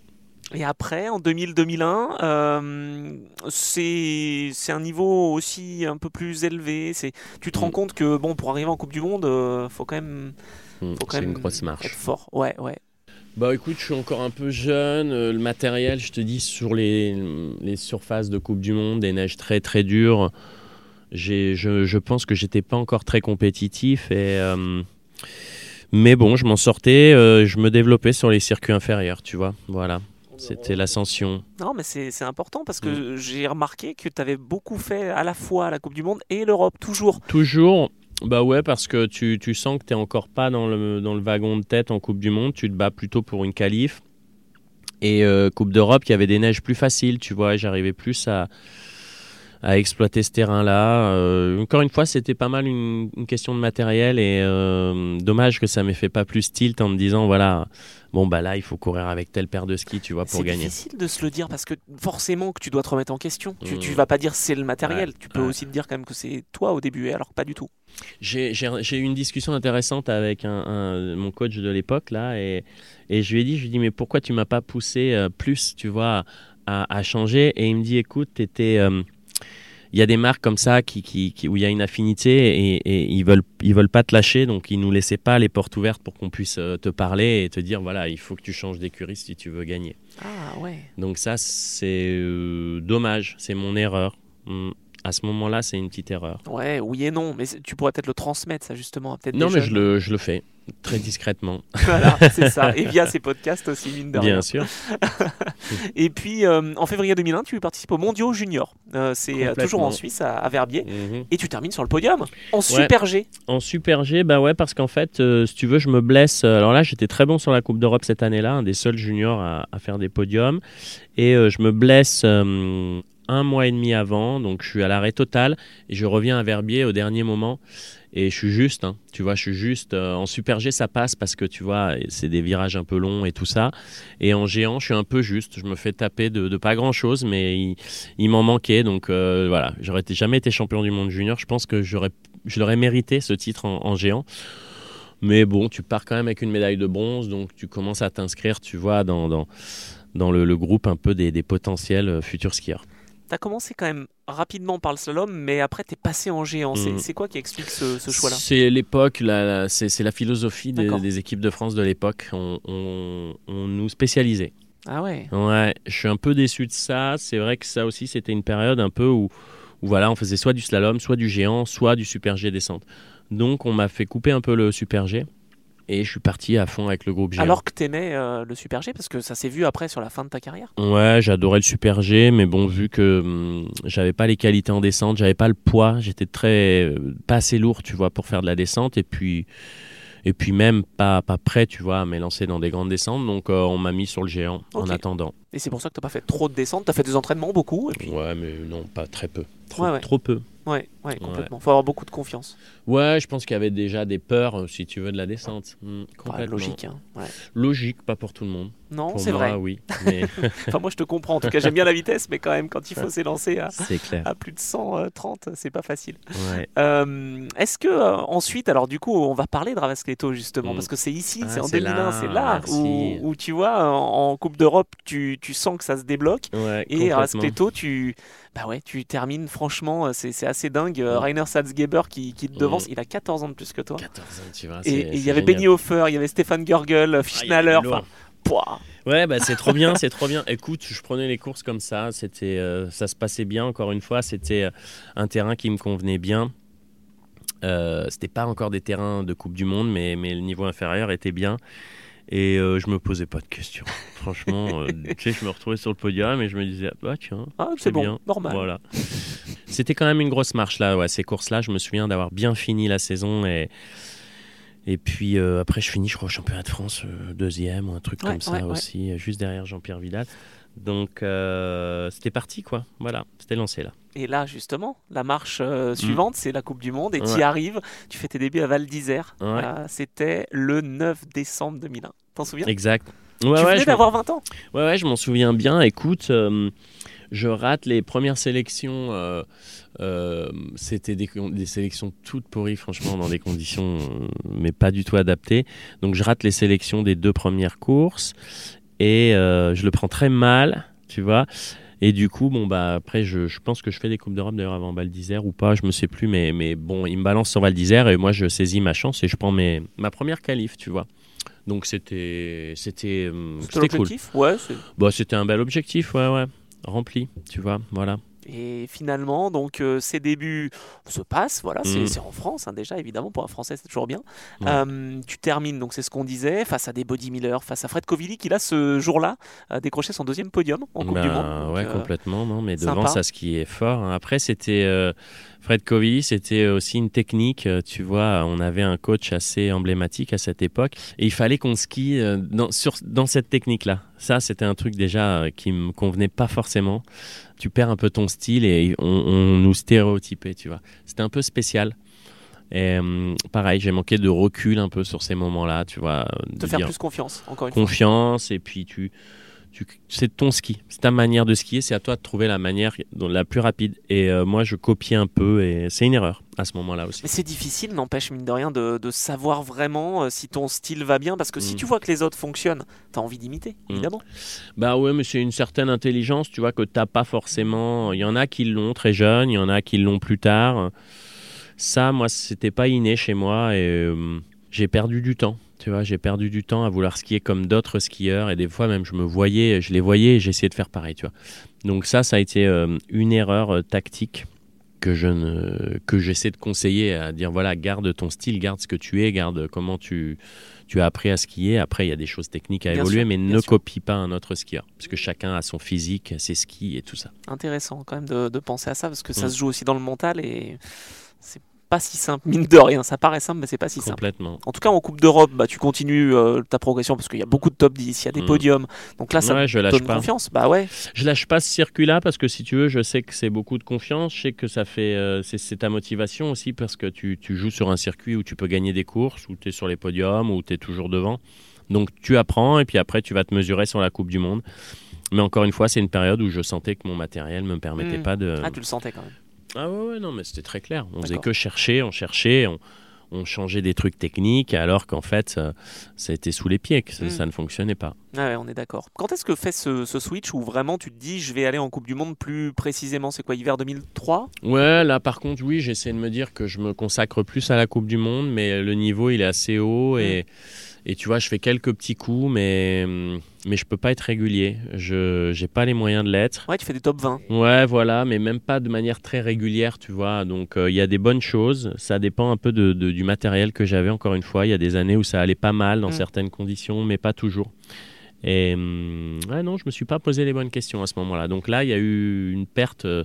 Et après, en 2000-2001, euh, c'est c'est un niveau aussi un peu plus élevé. C'est tu te rends Mm. compte que bon, pour arriver en Coupe du Monde, euh, faut quand même, Mm, faut quand C'est même une grosse marche. être fort. Ouais, ouais. Bah écoute, je suis encore un peu jeune. euh, le matériel, je te dis, sur les, les surfaces de Coupe du Monde, des neiges très très dures, je, je pense que j'étais pas encore très compétitif. Et, euh, mais bon, je m'en sortais, euh, je me développais sur les circuits inférieurs, tu vois. Voilà, c'était l'ascension. Non, mais c'est c'est important parce que Mm. j'ai remarqué que tu avais beaucoup fait à la fois la Coupe du Monde et l'Europe, toujours. Toujours, bah ouais, parce que tu, tu sens que tu n'es encore pas dans le, dans le wagon de tête en Coupe du Monde, tu te bats plutôt pour une qualif. Et euh, Coupe d'Europe, il y avait des neiges plus faciles, tu vois, j'arrivais plus à, à exploiter ce terrain-là. Euh, encore une fois, c'était pas mal une, une question de matériel et euh, dommage que ça m'ait fait pas plus tilt en me disant, voilà, bon bah là, il faut courir avec telle paire de skis, tu vois, pour C'est gagner. difficile de se le dire parce que forcément que tu dois te remettre en question. Tu, tu vas pas dire c'est le matériel. Ouais, Tu peux ouais. aussi te dire quand même que c'est toi au début, et alors que pas du tout. J'ai eu une discussion intéressante avec un, un- mon coach de l'époque là et, et je lui ai dit je lui ai dit mais pourquoi tu m'as pas poussé euh, plus tu vois à, à changer? Et il me dit écoute t'étais euh, il y a des marques comme ça qui, qui- qui- où il y a une affinité et, et ils veulent ils veulent pas te lâcher donc ils nous laissaient pas les portes ouvertes pour qu'on puisse euh, te parler et te dire voilà il faut que tu changes d'écurie si tu veux gagner Ah ouais. donc ça c'est euh, dommage c'est mon erreur Mm. à ce moment là c'est une petite erreur Ouais, oui et non, mais tu pourrais peut-être le transmettre ça justement. Peut-être non mais je le, je le fais très discrètement voilà, c'est ça. Et via ces podcasts aussi, mine de rien. Bien sûr. Et puis euh, en février 2001, tu participes au Mondiaux Junior. Euh, c'est euh, toujours en Suisse, à, à Verbier. Mhm. Et tu termines sur le podium en Super G. En Super G, bah ouais, parce qu'en fait, euh, si tu veux, je me blesse. Alors là, j'étais très bon sur la Coupe d'Europe cette année-là, un des seuls juniors à, à faire des podiums. Et je me blesse un mois et demi avant, donc je suis à l'arrêt total. Et je reviens à Verbier au dernier moment. Et je suis juste, hein, tu vois, je suis juste. euh, en Super G, ça passe parce que tu vois, c'est des virages un peu longs et tout ça. Et en géant, je suis un peu juste. Je me fais taper de, pas grand chose, mais il, m'en manquait. Donc euh, voilà, j'aurais jamais été champion du monde junior. Je pense que j'aurais, je l'aurais mérité ce titre en, géant. Mais bon, tu pars quand même avec une médaille de bronze, donc tu commences à t'inscrire, tu vois, dans, le, groupe un peu des, des potentiels euh, futurs skieurs. Tu as commencé quand même rapidement par le slalom, mais après tu es passé en géant. C'est- Mm. C'est quoi qui explique ce, ce choix-là? C'est l'époque, c'est la philosophie des, équipes de France de l'époque. On, on- on nous spécialisait. Ah ouais. Ouais, je suis un peu déçu de ça. C'est vrai que ça aussi, c'était une période un peu où, où voilà, on faisait soit du slalom, soit du géant, soit du super G descente. Donc, on m'a fait couper un peu le super G et je suis parti à fond avec le groupe géant. Alors que t'aimais euh, le Super G, parce que ça s'est vu après sur la fin de ta carrière. Ouais, j'adorais le super G, mais bon, vu que hum, j'avais pas les qualités en descente, j'avais pas le poids, j'étais très euh, pas assez lourd, tu vois, pour faire de la descente, et puis et puis même pas pas prêt, tu vois, à me lancer dans des grandes descentes, donc euh, on m'a mis sur le géant en attendant. Et c'est pour ça que tu n'as pas fait trop de descentes. Tu as fait des entraînements beaucoup. Et puis... Ouais, mais non, pas très peu. Trop, Ouais, ouais. trop peu. Ouais, ouais, complètement. faut avoir beaucoup de confiance. Ouais, je pense qu'il y avait déjà des peurs, euh, si tu veux, de la descente. Hmm, Ouais, complètement. logique. hein. Ouais. Logique, pas pour tout le monde. Non, c'est vrai. oui. Mais Enfin, moi, je te comprends. En tout cas, j'aime bien la vitesse, mais quand même, quand il faut s'élancer à, plus de 130, c'est pas facile. Ouais. Euh, Est-ce que euh, ensuite, alors du coup, on va parler de Ravascleto justement, Mm. parce que c'est ici, Ah, c'est en c'est 2001, là, c'est là où, merci. où tu vois, en, en Coupe d'Europe, tu, tu sens que ça se débloque. Ouais, Et complètement. Ravascleto, tu, bah ouais, tu termines, franchement, euh, c'est assez dingue. Euh, Mm. Rainer Salzgeber qui, qui te devance, Mm. il a 14 ans de plus que toi. 14 ans, tu vois. Et il y avait. Benny Hofer, il y avait Stéphane Ah, y Fischnaller, enfin, pouah. Ouais, bah, c'est trop bien, c'est trop bien. Écoute, je prenais les courses comme ça, c'était, euh, ça se passait bien. Encore une fois, c'était euh, un terrain qui me convenait bien. Euh, c'était pas encore des terrains de Coupe du Monde, mais, mais le niveau inférieur était bien. Et euh, je me posais pas de questions. Franchement, euh, tu sais, je me retrouvais sur le podium et je me disais, ah tiens, Ah, c'est bon, bien. normal. voilà. C'était quand même une grosse marche là, ouais, ces courses-là. Je me souviens d'avoir bien fini la saison et. Et puis euh, après, je finis, je crois, au championnat de France, euh, deuxième ou un truc Ouais, comme ça ouais, aussi, juste derrière Jean-Pierre Vidal. Donc c'était parti, quoi. Voilà, c'était lancé là. Et là, justement, la marche euh, suivante, c'est la Coupe du Monde. Et tu y Mm. Arrives. Tu fais tes débuts à Val d'Isère. Ouais. Euh, C'était le 9 décembre 2001. T'en souviens? Exact. Ouais, Tu ouais, venais d'avoir 20 ans. Ouais, ouais, je m'en souviens bien. Écoute, euh, je rate les premières sélections. C'était des, des sélections toutes pourries, franchement, dans des conditions, mais pas du tout adaptées. Donc, je rate les sélections des deux premières courses et je le prends très mal, tu vois. Et du coup, bon, bah, après, je, je pense que je fais des Coupes d'Europe d'ailleurs avant Val d'Isère ou pas, je me sais plus, mais, mais bon, il me balance sur Val d'Isère et moi, je saisis ma chance et je prends mes, ma première qualif, tu vois. Donc, c'était c'était euh, C'était cool. Ouais. Bah, c'était un bel objectif, ouais, ouais. Rempli, tu vois, voilà. Et finalement, donc, euh, ces débuts se passent. Voilà, c'est Mm. c'est en France, hein, déjà, évidemment. Pour un Français, c'est toujours bien. Euh, tu termines, donc c'est ce qu'on disait, face à des Body Miller, face à Fred Kovilly, qui là, ce jour-là, a décroché son deuxième podium en Coupe Bah, du Monde. Donc, ouais, euh, complètement, non, mais devant ça, ce qui est fort. hein. Après, c'était euh, Fred Covey, c'était aussi une technique, euh, tu vois, on avait un coach assez emblématique à cette époque, et il fallait qu'on skie euh, dans, sur, dans cette technique-là. Ça, c'était un truc déjà euh, qui me convenait pas forcément. Tu perds un peu ton style et on, on nous stéréotypait, tu vois. C'était un peu spécial. Et euh, pareil, j'ai manqué de recul un peu sur ces moments-là, tu vois. te de faire dire- plus confiance, encore une fois. confiance et puis tu c'est ton ski, c'est ta manière de skier, c'est à toi de trouver la manière la plus rapide. Et euh, moi, je copiais un peu et c'est une erreur à ce moment-là aussi. Mais c'est difficile, n'empêche, mine de rien, de, de savoir vraiment euh, si ton style va bien, parce que si Mm. tu vois que les autres fonctionnent, t'as envie d'imiter, Mm. évidemment. Bah ouais, mais c'est une certaine intelligence, tu vois, que t'as pas forcément. Il y en a qui l'ont très jeune, il y en a qui l'ont plus tard. Ça, moi, c'était pas inné chez moi et euh, j'ai perdu du temps. Tu vois, j'ai perdu du temps à vouloir skier comme d'autres skieurs et des fois même je me voyais, je les voyais et j'essayais de faire pareil, tu vois. Donc ça, ça a été euh, une erreur euh, tactique que je ne que j'essaie de conseiller à dire voilà garde ton style garde ce que tu es garde comment tu tu as appris à skier après il y a des choses techniques à Bien évoluer sûr, mais ne sûr. copie pas un autre skieur parce que chacun a son physique ses skis et tout ça Intéressant quand même de, de penser à ça, parce que ça Mm. se joue aussi dans le mental, et c'est pas si simple, mine de rien. Ça paraît simple, mais c'est pas si simple. complètement En tout cas, en Coupe d'Europe, bah, tu continues euh, ta progression, parce qu'il y a beaucoup de top 10, il y a des Mm. podiums. Donc là, ça ouais je lâche donne pas confiance. Bah ouais, je lâche pas ce circuit là parce que si tu veux je sais que c'est beaucoup de confiance je sais que ça fait euh, c'est ta motivation aussi parce que tu, tu joues sur un circuit où tu peux gagner des courses où tu es sur les podiums où tu es toujours devant donc tu apprends et puis après tu vas te mesurer sur la Coupe du Monde mais encore une fois c'est une période où je sentais que mon matériel me permettait Mm. pas de ah, tu le sentais quand même. Ah ouais, ouais, non, mais c'était très clair. On faisait que chercher, on cherchait, on, on changeait des trucs techniques, alors qu'en fait, ça, ça était sous les pieds, que ça, Mm. ça ne fonctionnait pas. Ah ouais, on est d'accord. Quand est-ce que fait ce, ce switch où vraiment tu te dis je vais aller en Coupe du Monde plus précisément C'est quoi, hiver 2003 Ouais, là par contre, oui, j'essaie de me dire que je me consacre plus à la Coupe du Monde, mais le niveau, il est assez haut et, et tu vois, je fais quelques petits coups, mais, mais je peux pas être régulier. Je j'ai pas les moyens de l'être. Ouais, tu fais des top 20. Ouais, voilà, mais même pas de manière très régulière, tu vois. Donc, euh, il y a des bonnes choses. Ça dépend un peu de, de- du matériel que j'avais, encore une fois. Il y a des années où ça allait pas mal dans Mm. certaines conditions, mais pas toujours. Et ouais, non, je me suis pas posé les bonnes questions à ce moment-là. Donc là, il y a eu une perte euh,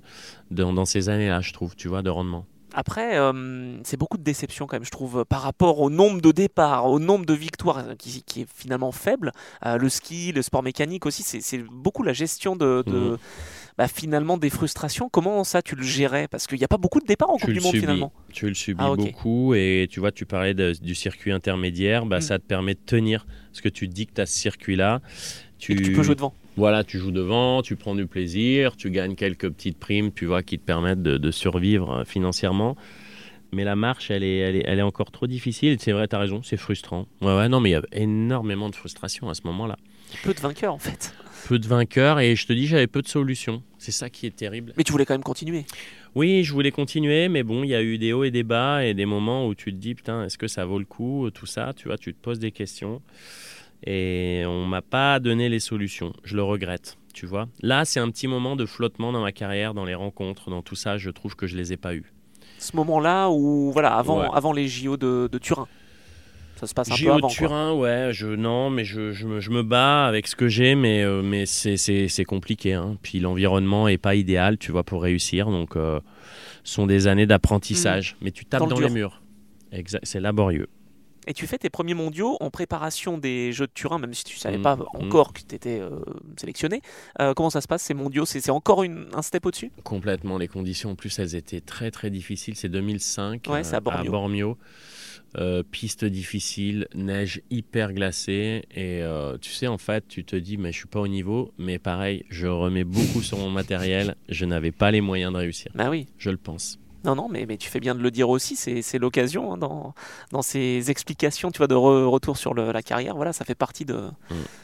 dans, dans ces années-là, je trouve, tu vois, de rendement. Après, euh, c'est beaucoup de déception quand même, je trouve, par rapport au nombre de départs, au nombre de victoires qui, qui est finalement faible. Euh, le ski, le sport mécanique aussi, c'est- beaucoup la gestion de, de- Mhm. bah, finalement des frustrations. Comment ça tu le gérais? Parce qu'il n'y a pas beaucoup de départs en Tu Coupe du Monde subis. finalement. Tu le subis Ah, beaucoup et tu vois, tu parlais de- du circuit intermédiaire, bah, Mm. ça te permet de tenir ce que tu dis que tu as ce circuit-là. Et que tu peux jouer devant. Voilà, tu joues devant, tu prends du plaisir, tu gagnes quelques petites primes, tu vois, qui te permettent de, de survivre euh, financièrement. Mais la marche, elle est, elle est, elle est encore trop difficile. C'est vrai, tu as raison, c'est frustrant. Ouais, ouais, non, mais il y a énormément de frustration à ce moment-là. Peu de vainqueurs en fait. Peu de vainqueurs et je te dis, j'avais peu de solutions. C'est ça qui est terrible. Mais tu voulais quand même continuer. Oui, je voulais continuer, mais bon, il y a eu des hauts et des bas et des moments où tu te dis, putain, est-ce que ça vaut le coup, tout ça, tu vois, tu te poses des questions. Et on m'a pas donné les solutions. Je le regrette, tu vois. Là, c'est un petit moment de flottement dans ma carrière, dans les rencontres, dans tout ça, je trouve que je les ai pas eus. Ce moment-là où, voilà, avant, Ouais. avant les JO de, de Turin. Ça se passe un peu avant. quoi. Turin, ouais, je, non, mais je, je, me, je me bats avec ce que j'ai, mais, euh, mais c'est, compliqué. hein. Puis l'environnement est pas idéal, tu vois, pour réussir. Donc, euh, ce sont des années d'apprentissage. Mais tu tapes Mmh. Dans dans, le les murs. Exact, c'est laborieux. Et tu fais tes premiers mondiaux en préparation des Jeux de Turin, même si tu savais Mm, pas mm. encore que tu étais sélectionné. Euh, comment ça se passe ces mondiaux? C'est encore une- un step au-dessus? Complètement. Les conditions, en plus, elles étaient très, très difficiles. C'est 2005 Ouais, c'est à Bormio. Bormio. Euh, piste difficile, neige hyper glacée. Et euh, tu sais, en fait, tu te dis, mais je suis pas au niveau. Mais pareil, je remets beaucoup sur mon matériel. Je n'avais pas les moyens de réussir. Bah oui. Je le pense. Non, non, mais, mais tu fais bien de le dire aussi. C'est l'occasion hein, dans, dans ces explications tu vois, de re- retour sur le- la carrière. Voilà, ça fait partie de.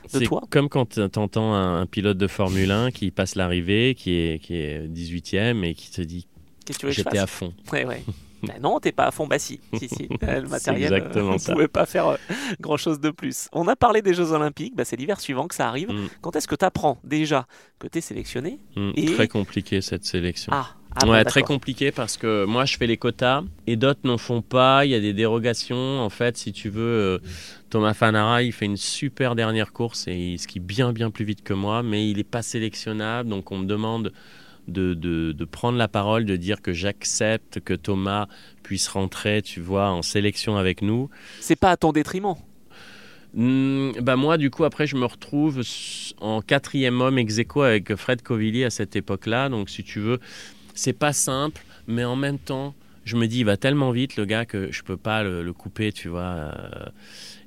C'est toi comme quand tu entends un, un pilote de Formule 1 qui passe l'arrivée, qui est, qui est 18e et qui te dit j'étais à fond. Ouais, ouais. Bah non, t'es pas à fond. Bah si, si, si. Euh, Le matériel, exactement on ça. pouvait pas faire grand chose de plus. On a parlé des Jeux Olympiques. Bah, c'est l'hiver suivant que ça arrive. Mm. Quand est-ce que tu apprends déjà que tu es sélectionné Mm, Et- Très compliqué cette sélection. Ah, ah bon, ouais, très compliqué parce que moi je fais les quotas et d'autres n'en font pas. Il y a des dérogations. En fait, si tu veux, euh, Thomas Fanara, il fait une super dernière course et il skie bien bien plus vite que moi, mais il n'est pas sélectionnable. Donc on me demande de, de- de prendre la parole, de dire que j'accepte que Thomas puisse rentrer, tu vois, en sélection avec nous. C'est pas à ton détriment. Hmm, bah moi, du coup, après, je me retrouve en quatrième homme ex aequo avec Fred Covilli à cette époque-là. Donc, si tu veux, c'est pas simple, mais en même temps, je me dis, il va tellement vite, le gars, que je peux pas le, le couper, tu vois. euh,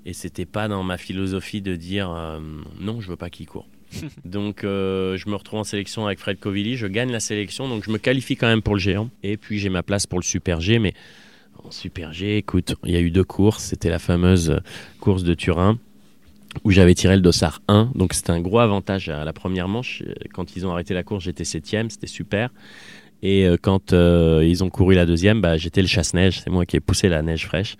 et c'était pas dans ma philosophie de dire, euh, non, je veux pas qu'il court. donc, euh, je me retrouve en sélection avec Fred Covilli. Je gagne la sélection, donc je me qualifie quand même pour le géant. Et puis, j'ai ma place pour le Super G, mais. En Super G, écoute, il y a eu deux courses. C'était la fameuse course de Turin où j'avais tiré le dossard 1. Donc c'était un gros avantage à la première manche. Quand ils ont arrêté la course, j'étais septième, c'était super. Et euh, quand euh, ils ont couru la deuxième, bah, j'étais le chasse-neige. C'est moi qui ai poussé la neige fraîche.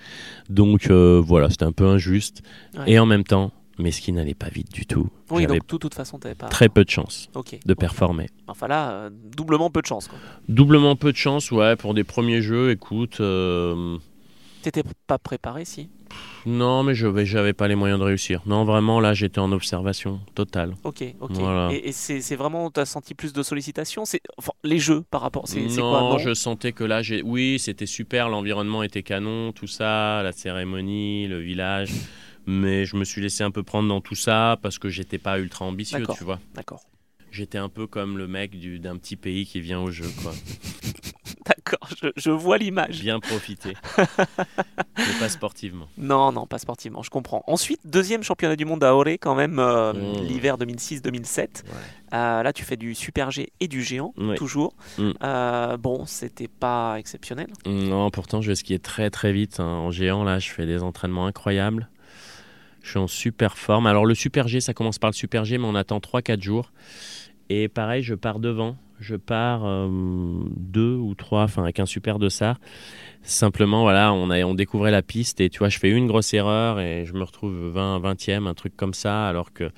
Donc euh, voilà, c'était un peu injuste. Ouais. Et en même temps, mais ce qui n'allait pas vite du tout. Oui, donc de toute façon, t'avais pas. très peu de chance de performer. Enfin là, euh, doublement peu de chance. quoi. Doublement peu de chance, ouais, pour des premiers jeux. Écoute, T'étais pas préparé, si? Non, mais je j'avais pas les moyens de réussir. Non, vraiment, là, j'étais en observation totale. Ok, ok. Voilà. Et, et c'est vraiment, t'as senti plus de sollicitations? Enfin, les jeux par rapport. C'est non, quoi? Non je sentais que là, j'ai... oui, c'était super, l'environnement était canon, tout ça, la cérémonie, le village. Mais je me suis laissé un peu prendre dans tout ça parce que j'étais pas ultra ambitieux, tu vois. D'accord. J'étais un peu comme le mec du- d'un petit pays qui vient au jeu, quoi. D'accord, je, je vois l'image. Bien profiter. Mais pas sportivement. Non, non, pas sportivement, je comprends. Ensuite, deuxième championnat du monde à Auré, quand même, euh, Mm. l'hiver 2006-2007. Ouais. Euh, là, tu fais du super G et du géant, toujours. Mm. Euh, bon, c'était pas exceptionnel. Non, pourtant, je vais skier très très vite. hein. En géant, là, je fais des entraînements incroyables. Je suis en super forme. Alors, le super G, ça commence par le super G, mais on attend 3-4 jours. Et pareil, je pars devant. Je pars euh, deux ou trois, enfin, avec un super dossard. Simplement, voilà, on, a, on découvrait la piste et tu vois, je fais une grosse erreur et je me retrouve 20, 20e, un truc comme ça, alors que.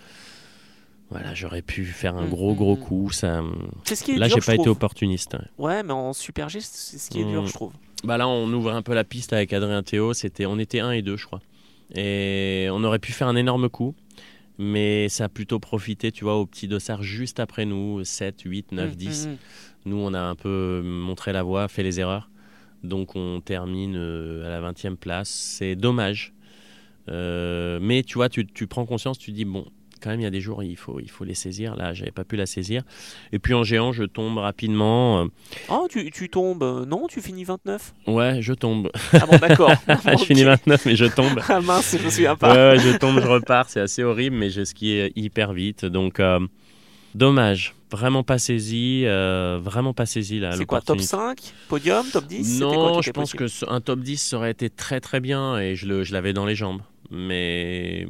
Voilà, j'aurais pu faire un Mm, gros mm, gros mm. coup. Ça... C'est ce qui est Là, j'ai pas été opportuniste. Ouais, mais en super G, c'est ce qui est dur, Mm. je trouve. Bah là, on ouvre un peu la piste avec Adrien Théo. C'était, on était 1 et 2, je crois. Et on aurait pu faire un énorme coup. Mais ça a plutôt profité, tu vois, au petit dossard juste après nous, 7, 8, 9, Mm, 10. mm, mm. Nous, on a un peu montré la voie, fait les erreurs. Donc on termine euh, à la 20e place. C'est dommage. Euh, mais tu vois, tu, tu prends conscience, tu dis, bon, quand même, il y a des jours, il faut, il faut les saisir. Là, j'avais pas pu la saisir. Et puis en géant, je tombe rapidement. Oh, tu, tu tombes. euh, Non, tu finis 29 Ouais, je tombe. Ah bon, d'accord. je finis 29, mais je tombe. Ah mince, je me souviens pas. ouais, je tombe, je repars. C'est assez horrible, mais je skie hyper vite. Donc, euh, dommage. Vraiment pas saisi. euh, vraiment pas saisi là. C'est quoi, top l'opportunité. 5 Podium Top 10 C'était quoi Non, je pense possible? que un top 10 ça aurait été très très bien et je le- je l'avais dans les jambes. Mais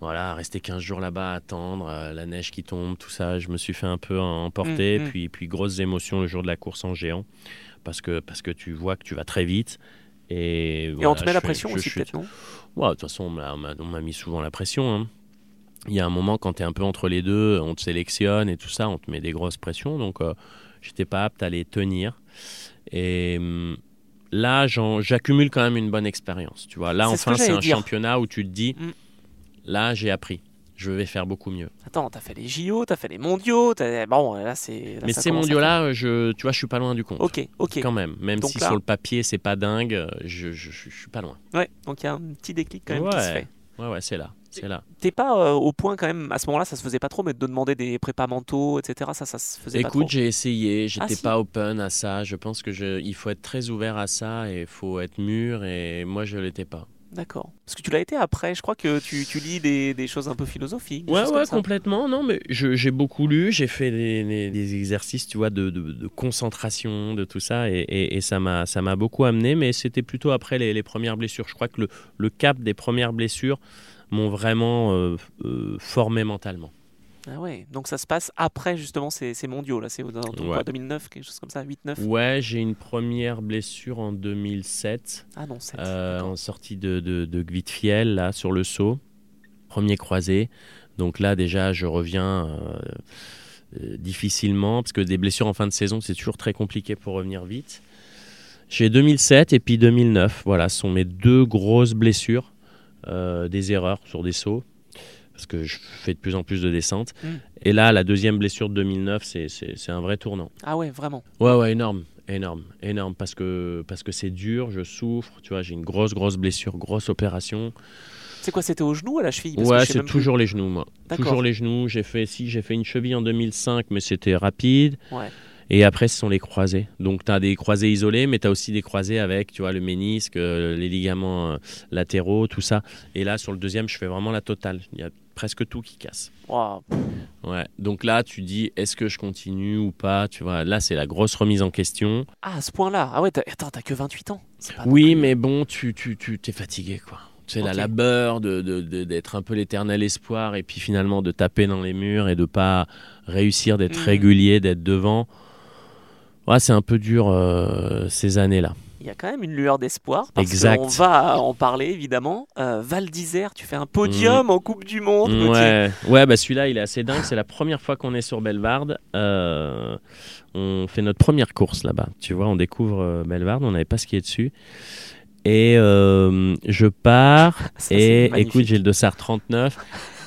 voilà, rester 15 jours là-bas attendre, euh, la neige qui tombe, tout ça, je me suis fait un peu emporter. Mm, mm. Puis, puis grosses émotions le jour de la course en géant parce que, parce que tu vois que tu vas très vite. Et, Et voilà, on te met la pression je aussi, peut-être, non? Ouais, de toute façon, on m'a- mis souvent la pression. hein. Il y a un moment, quand tu es un peu entre les deux, on te sélectionne et tout ça, on te met des grosses pressions. Donc, euh, j'étais pas apte à les tenir. Et hum, là, j'accumule quand même une bonne expérience. Tu vois, là, enfin, c'est un dire. championnat où tu te dis, Mm. Là, j'ai appris. Je vais faire beaucoup mieux. Attends, t'as fait les JO, t'as fait les mondiaux. t'as- Bon, là, c'est. là, Mais ces mondiaux-là, je, tu vois, je suis pas loin du compte. Ok, ok. Quand même, même Donc si là- sur le papier c'est pas dingue, je, je, je- je suis pas loin. Ouais, donc il y a un petit déclic quand même qui se Ouais. fait. Ouais, ouais, c'est là, c'est là. T'es pas euh, au point quand même, à ce moment-là, ça se faisait pas trop, mais de demander des prépas mentaux, etc., ça, ça se faisait pas Écoute, trop. j'ai essayé, j'étais Ah, si. pas open à ça. Je pense que je, il faut être très ouvert à ça et il faut être mûr et moi je l'étais pas. D'accord. Parce que tu l'as été après, je crois que tu, tu lis des, des choses un peu philosophiques. Ouais, ouais, complètement. Non, mais j'ai beaucoup lu, j'ai fait des, des- des exercices, tu vois, de, de- de concentration, de tout ça, et, et- et ça m'a ça m'a beaucoup amené. Mais c'était plutôt après les, les premières blessures. Je crois que le, le cap des premières blessures m'ont vraiment euh, euh, formé mentalement. Ah ouais, donc ça se passe après justement ces, ces mondiaux, là, c'est Ouais. quoi, 2009, quelque chose comme ça, 8-9 Ouais, j'ai une première blessure en 2007. Ah non, 7. Euh, en sortie de, de, de Gvitfiel, là, sur le saut. Premier croisé. Donc là, déjà, je reviens euh, euh, difficilement, parce que des blessures en fin de saison, c'est toujours très compliqué pour revenir vite. J'ai 2007 et puis 2009. Voilà, ce sont mes deux grosses blessures, euh, des erreurs sur des sauts, parce que je fais de plus en plus de descentes. Mm. Et là, la deuxième blessure de 2009, c'est- un vrai tournant. Ah ouais, vraiment. Ouais, ouais, énorme, énorme, énorme, parce que parce que c'est dur, je souffre, tu vois, j'ai une grosse, grosse blessure, grosse opération. C'est quoi, c'était au genou ou à la cheville? Parce ouais, c'est plus. toujours les genoux, moi. Toujours les genoux. J'ai fait, si, j'ai fait une cheville en 2005, mais c'était rapide. Ouais. Et après, ce sont les croisés. Donc, tu as des croisés isolés, mais tu as aussi des croisés avec, tu vois, le ménisque, euh, les ligaments euh, latéraux, tout ça. Et là, sur le deuxième, je fais vraiment la totale. Il y a presque tout qui casse. Ouais. Donc là, tu dis, est-ce que je continue ou pas Tu vois, là, c'est la grosse remise en question. Ah, à ce point-là. Ah ouais, attends, t'as que 28 ans. Oui, mais bon, tu tu tu t'es fatigué quoi. C'est la labeur de de- de- d'être un peu l'éternel espoir et puis finalement de taper dans les murs et de pas réussir d'être Mhm. régulier, d'être devant. Ouais, c'est un peu dur euh, ces années-là. Il y a quand même une lueur d'espoir. Parce Exact. qu'on va en parler évidemment. Euh, Val d'Isère, tu fais un podium en Coupe du Monde. Ouais, ouais, bah celui-là, il est assez dingue. C'est la première fois qu'on est sur Bellevarde. Euh, on fait notre première course là-bas. Tu vois, on découvre euh, Bellevarde. On n'avait pas skié dessus. Et euh, je pars. Ça, Et écoute, j'ai le dossard 39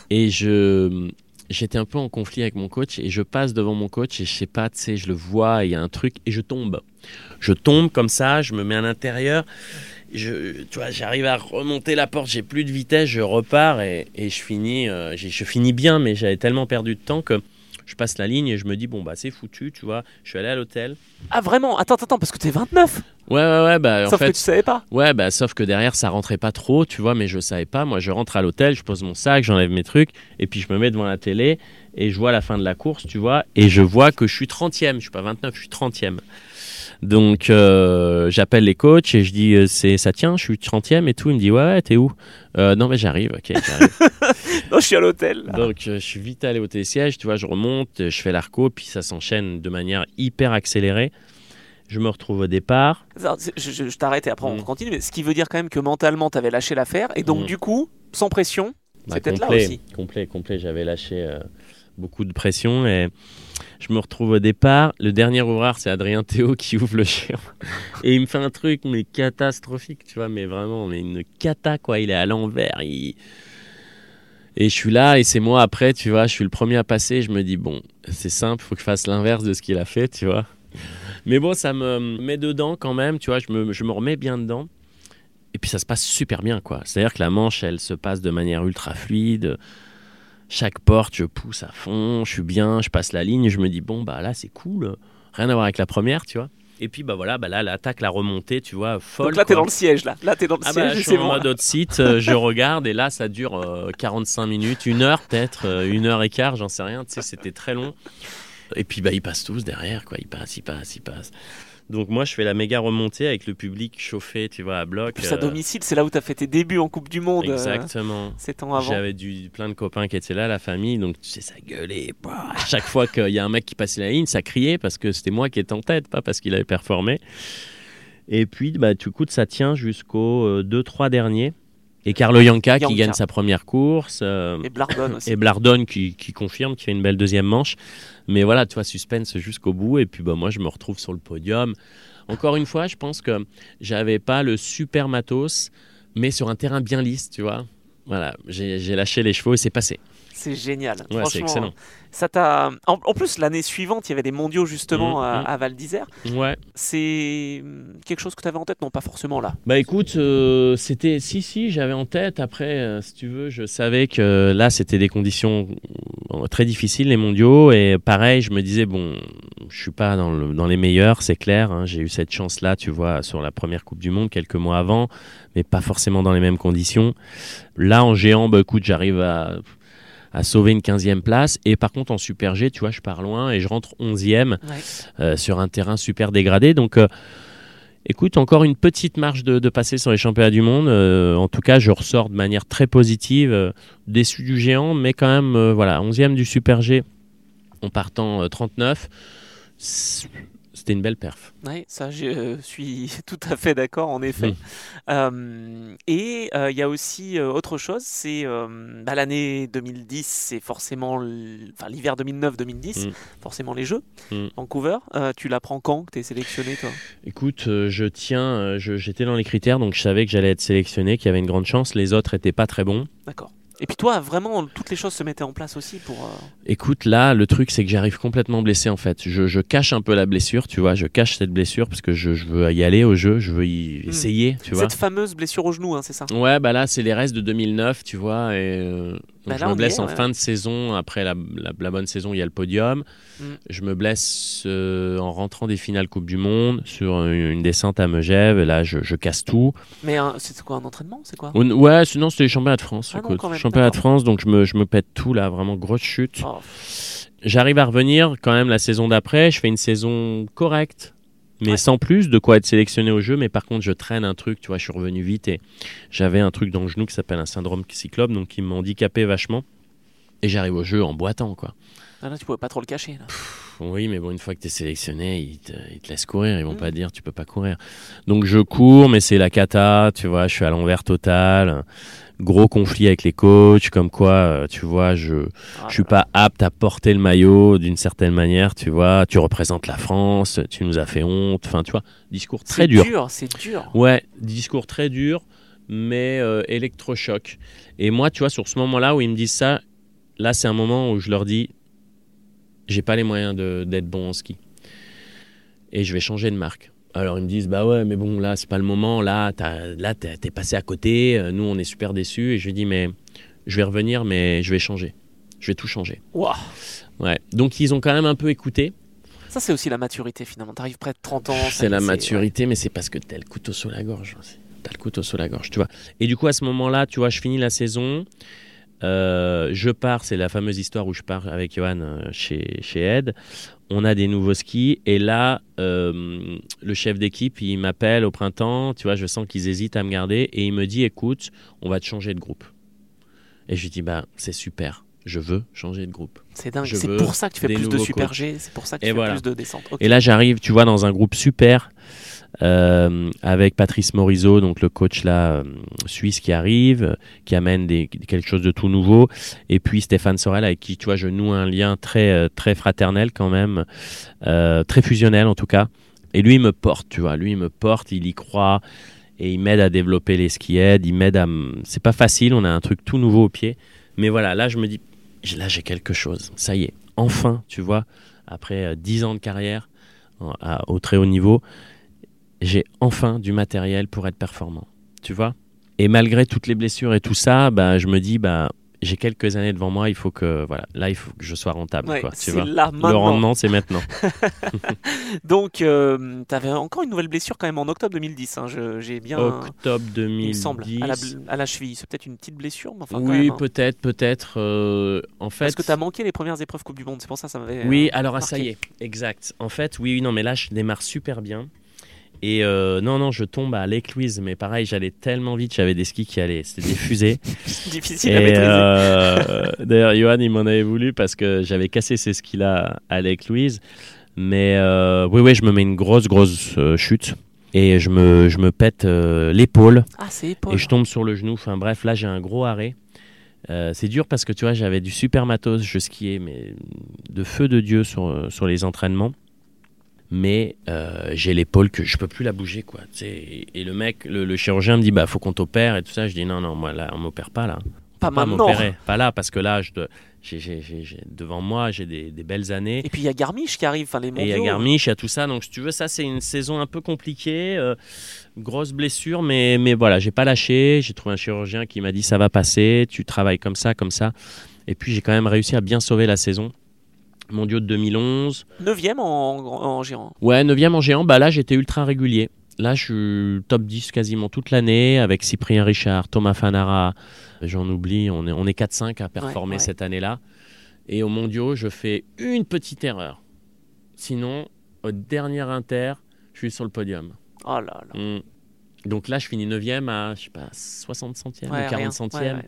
et je j'étais un peu en conflit avec mon coach et je passe devant mon coach et je sais pas, tu sais, je le vois, il y a un truc et je tombe. Je tombe comme ça, je me mets à l'intérieur. Je, tu vois, j'arrive à remonter la porte, j'ai plus de vitesse, je repars et, et je finis, euh, je finis bien, mais j'avais tellement perdu de temps que je passe la ligne et je me dis bon bah c'est foutu, tu vois. Je suis allé à l'hôtel. Ah vraiment? Attends, attends, parce que t'es 29. Ouais ouais ouais bah en Sauf fait que tu savais pas. Ouais, bah, sauf que derrière, ça rentrait pas trop, tu vois, mais je savais pas. Moi, je rentre à l'hôtel, je pose mon sac, j'enlève mes trucs, et puis je me mets devant la télé, et je vois la fin de la course, tu vois, et je vois que je suis 30e, je suis pas 29, je suis 30e. Donc, euh, j'appelle les coachs et je dis, euh, c'est ça tient, je suis 30e et tout. Il me dit, ouais, ouais, t'es où? Euh, Non, mais j'arrive, ok, j'arrive. Non, je suis à l'hôtel. là. Donc, je suis vite allé au télésiège, tu vois, je remonte, je fais l'arco, puis ça s'enchaîne de manière hyper accélérée. Je me retrouve au départ. Je, je- je t'arrête et après on Mm. continue. Mais ce qui veut dire quand même que mentalement t'avais lâché l'affaire. Et donc Mm. du coup, sans pression, Bah, c'est peut-être là aussi. Complet, complet. J'avais lâché beaucoup de pression et je me retrouve au départ. Le dernier ouvreur, c'est Adrien Théo qui ouvre le chien. Et il me fait un truc, mais catastrophique, tu vois, mais vraiment, mais une cata, quoi. Il est à l'envers. il- Et je suis là et c'est moi après, tu vois, je suis le premier à passer. Je me dis, bon, c'est simple, faut que je fasse l'inverse de ce qu'il a fait, tu vois. Mais bon, ça me met dedans quand même, tu vois, je me, je me remets bien dedans. Et puis ça se passe super bien, quoi. C'est-à-dire que la manche, elle se passe de manière ultra fluide. Chaque porte, je pousse à fond, je suis bien, je passe la ligne, je me dis, bon, bah là, c'est cool. Rien à voir avec la première, tu vois. Et puis bah voilà, bah là l'attaque, la remontée, tu vois, folle. Donc là t'es dans le siège là, là t'es dans le Ah bah, siège je suis en bon. mode hot seat, euh, je regarde et là ça dure euh, 45 minutes, une heure peut-être, euh, une heure et quart, j'en sais rien, tu sais, c'était très long. Et puis bah ils passent tous derrière, quoi, ils passent, ils passent, ils passent. Donc moi je fais la méga remontée avec le public chauffé, tu vois, à bloc. Plus à euh, domicile, c'est là où t'as fait tes débuts en Coupe du Monde. euh, Exactement. Sept ans avant. J'avais du, plein de copains qui étaient là, la famille, donc tu sais, ça gueulait. Bah, à chaque fois qu'il y a un mec qui passait la ligne, ça criait parce que c'était moi qui étais en tête, pas parce qu'il avait performé. Et puis, bah, du coup, ça tient jusqu'aux 2-3 derniers. Et Carlo Yanka, qui gagne sa première course. euh, Et Blardone aussi. et Blardone qui, qui confirme, qui fait une belle deuxième manche. Mais voilà, tu vois, suspense jusqu'au bout. Et puis bah, moi, je me retrouve sur le podium. Encore une fois, je pense que j'avais pas le super matos, mais sur un terrain bien lisse, tu vois. Voilà, j'ai lâché les chevaux et c'est passé. C'est génial. Ouais, c'est Franchement, excellent. Ça t'a. En, en plus, l'année suivante, il y avait des mondiaux justement à, mhm. à Val d'Isère. Ouais. C'est hum, quelque chose que tu avais en tête? Non, pas forcément là. Bah écoute, euh, c'était si si, j'avais en tête. Après, euh, si tu veux, je savais que là c'était des conditions euh, très difficiles les mondiaux et pareil, je me disais bon, je suis pas dans, le- dans les meilleurs, c'est clair. hein, J'ai eu cette chance là, tu vois, sur la première Coupe du Monde quelques mois avant, mais pas forcément dans les mêmes conditions. Là en géant, bah écoute, j'arrive à à sauver une 15e place et par contre en super G tu vois je pars loin et je rentre 11e euh, sur un terrain super dégradé. Donc, euh, écoute, encore une petite marge de, de passer sur les championnats du monde. Euh, en tout cas, je ressors de manière très positive, euh, déçu du géant, mais quand même, euh, voilà, 11e du Super G en partant euh, 39. C'était une belle perf. Oui, ça, je euh, suis tout à fait d'accord, en effet. Mm. Euh, et euh, il y a aussi euh, autre chose, c'est bah, l'année 2010, c'est forcément l'hiver 2009-2010, Mm. forcément les Jeux. Mm. Vancouver, tu l'apprends quand que tu es sélectionné, toi? Écoute, je tiens, j'étais dans les critères, donc je savais que j'allais être sélectionné, qu'il y avait une grande chance. Les autres étaient pas très bons. D'accord. Et puis toi, vraiment, toutes les choses se mettaient en place aussi pour. euh, Écoute, là, le truc, c'est que j'arrive complètement blessé en fait. Je, je cache un peu la blessure, tu vois. Je cache cette blessure parce que je, je veux y aller au jeu, je veux y Hmm. essayer, tu vois. Cette fameuse blessure au genou, hein, c'est ça? Ouais, bah là, c'est les restes de 2009, tu vois. Et euh, donc Bah je me blesse est, en ouais. fin de saison. Après la, la- la bonne saison, il y a le podium. Mm. Je me blesse euh, en rentrant des finales Coupe du Monde sur une, une descente à Megève. Et là, je, je casse tout. Mais euh, c'est quoi un entraînement C'est quoi? Ou- Ouais, sinon, c'était les championnats de France. Ah non, écoute. quand même, championnat de. France, donc je me, je me pète tout là, vraiment grosse chute. Oh, J'arrive à revenir quand même la saison d'après. Je fais une saison correcte, mais Ouais. sans plus de quoi être sélectionné au jeu. Mais par contre, je traîne un truc. Tu vois, je suis revenu vite et j'avais un truc dans le genou qui s'appelle un syndrome cyclope, donc qui m'a handicapé vachement. Et j'arrive au jeu en boitant, quoi. Ah, Là, tu pouvais pas trop le cacher. Là. Pff, Oui, mais bon, une fois que tu es sélectionné, ils te, ils te laissent courir. Ils vont Mm. pas dire tu peux pas courir. Donc je cours, mais c'est la cata. Tu vois, je suis à l'envers total. Gros conflit avec les coachs, comme quoi, euh, tu vois, je, Ah, je suis pas apte à porter le maillot d'une certaine manière, tu vois. Tu représentes la France, tu nous as fait honte. Enfin, tu vois, discours très c'est dur. C'est dur. Ouais, discours très dur, mais euh, électrochoc. Et moi, tu vois, sur ce moment-là où ils me disent ça, là, c'est un moment où je leur dis j'ai pas les moyens d'être bon en ski. Et je vais changer de marque. Alors ils me disent bah ouais mais bon là c'est pas le moment là t'as- là t'es passé à côté euh, nous on est super déçus et je lui dis mais je vais revenir mais je vais changer je vais tout changer Ouah. ouais donc ils ont quand même un peu écouté Ça, c'est aussi la maturité finalement. T'arrives près de 30 ans. c'est la maturité, mais c'est parce que t'as le couteau sous la gorge. T'as le couteau sous la gorge, tu vois. Et du coup, à ce moment-là, tu vois, je finis la saison. Euh, je pars, c'est la fameuse histoire où je pars avec Johan euh, chez, chez Ed. On a des nouveaux skis et là, euh, le chef d'équipe, il m'appelle au printemps. Tu vois, je sens qu'ils hésitent à me garder et il me dit "Écoute, on va te changer de groupe." Et je lui dis "Bah, c'est super. Je veux changer de groupe." C'est dingue. C'est pour ça que tu fais plus de super. G. C'est pour ça que tu Et fais voilà. plus de descente. Et là, j'arrive, tu vois, dans un groupe super euh, avec Patrice Morisot, donc le coach là euh, suisse qui arrive, qui amène quelque chose de tout nouveau, et puis Stéphane Sorel avec qui, tu vois, je noue un lien très euh, très fraternel quand même, très fusionnel en tout cas. Et lui, il me porte, tu vois, lui, il me porte, il y croit. Et il m'aide à développer les ski aids, il m'aide à. C'est pas facile, on a un truc tout nouveau au pied. Mais voilà, là, je me dis, là, j'ai quelque chose. Ça y est, enfin, tu vois, après euh, 10 ans de carrière, au très haut niveau, j'ai enfin du matériel pour être performant. Tu vois? Et malgré toutes les blessures et tout ça, bah, je me dis, bah, j'ai quelques années devant moi, il faut que, voilà, là, il faut que je sois rentable. Ouais, quoi, tu c'est vois là Le rendement, c'est maintenant. Donc, tu avais encore une nouvelle blessure quand même en octobre 2010. hein, J'ai bien. Octobre il 2010. me semble, à la, bl- à la cheville. C'est peut-être une petite blessure, mais enfin oui, hein. peut-être, peut-être. euh, en fait, Parce que tu as manqué les premières épreuves Coupe du Monde, c'est pour ça que ça m'avait. Oui, euh, alors ah, ça marqué. y est, exact. En fait, oui, non, mais là, je démarre super bien. Et euh, non, non, je tombe à Lake Louise, mais pareil, j'allais tellement vite, j'avais des skis qui allaient, c'était des fusées. Difficile à Et maîtriser. euh, d'ailleurs, Johan, il m'en avait voulu parce que j'avais cassé ces skis-là à Lake Louise. Mais euh, oui, oui, je me mets une grosse, grosse euh, chute. Et je me, je me pète l'épaule Ah, c'est épaule. et je tombe sur le genou. Enfin bref, là j'ai un gros arrêt. Euh, c'est dur parce que tu vois, j'avais du super matos, je skiais, mais de feu de Dieu sur, sur les entraînements. Mais euh, j'ai l'épaule que je peux plus la bouger, quoi. Et, et le mec, le, le chirurgien me dit, bah faut qu'on t'opère et tout ça. Je dis non, non, moi là, on m'opère pas là. Pas Pas m'opérer, pas là, parce que là, je devant moi, j'ai des, des belles années. Et puis il y a Garmisch qui arrive, enfin les Et il y a mondiaux. Garmisch, il y a tout ça. Donc, si tu veux, ça, c'est une saison un peu compliquée. euh, grosse blessure, mais, mais voilà, j'ai pas lâché. J'ai trouvé un chirurgien qui m'a dit ça va passer, tu travailles comme ça, comme ça. Et puis, j'ai quand même réussi à bien sauver la saison. Mondiaux de 2011. 9ème en, en, en géant. Ouais, 9 en géant, bah là, j'étais ultra régulier. Là, je suis top 10 quasiment toute l'année avec Cyprien Richard, Thomas Fanara. J'en oublie, on est, on est 4-5 à performer ouais. cette année-là. Et au mondiaux, je fais une petite erreur. Sinon, au dernier inter, je suis sur le podium. Oh là là. Mm. Donc là, je finis 9e à, je sais pas, 60 centièmes Ouais, ou 40 rien. centièmes.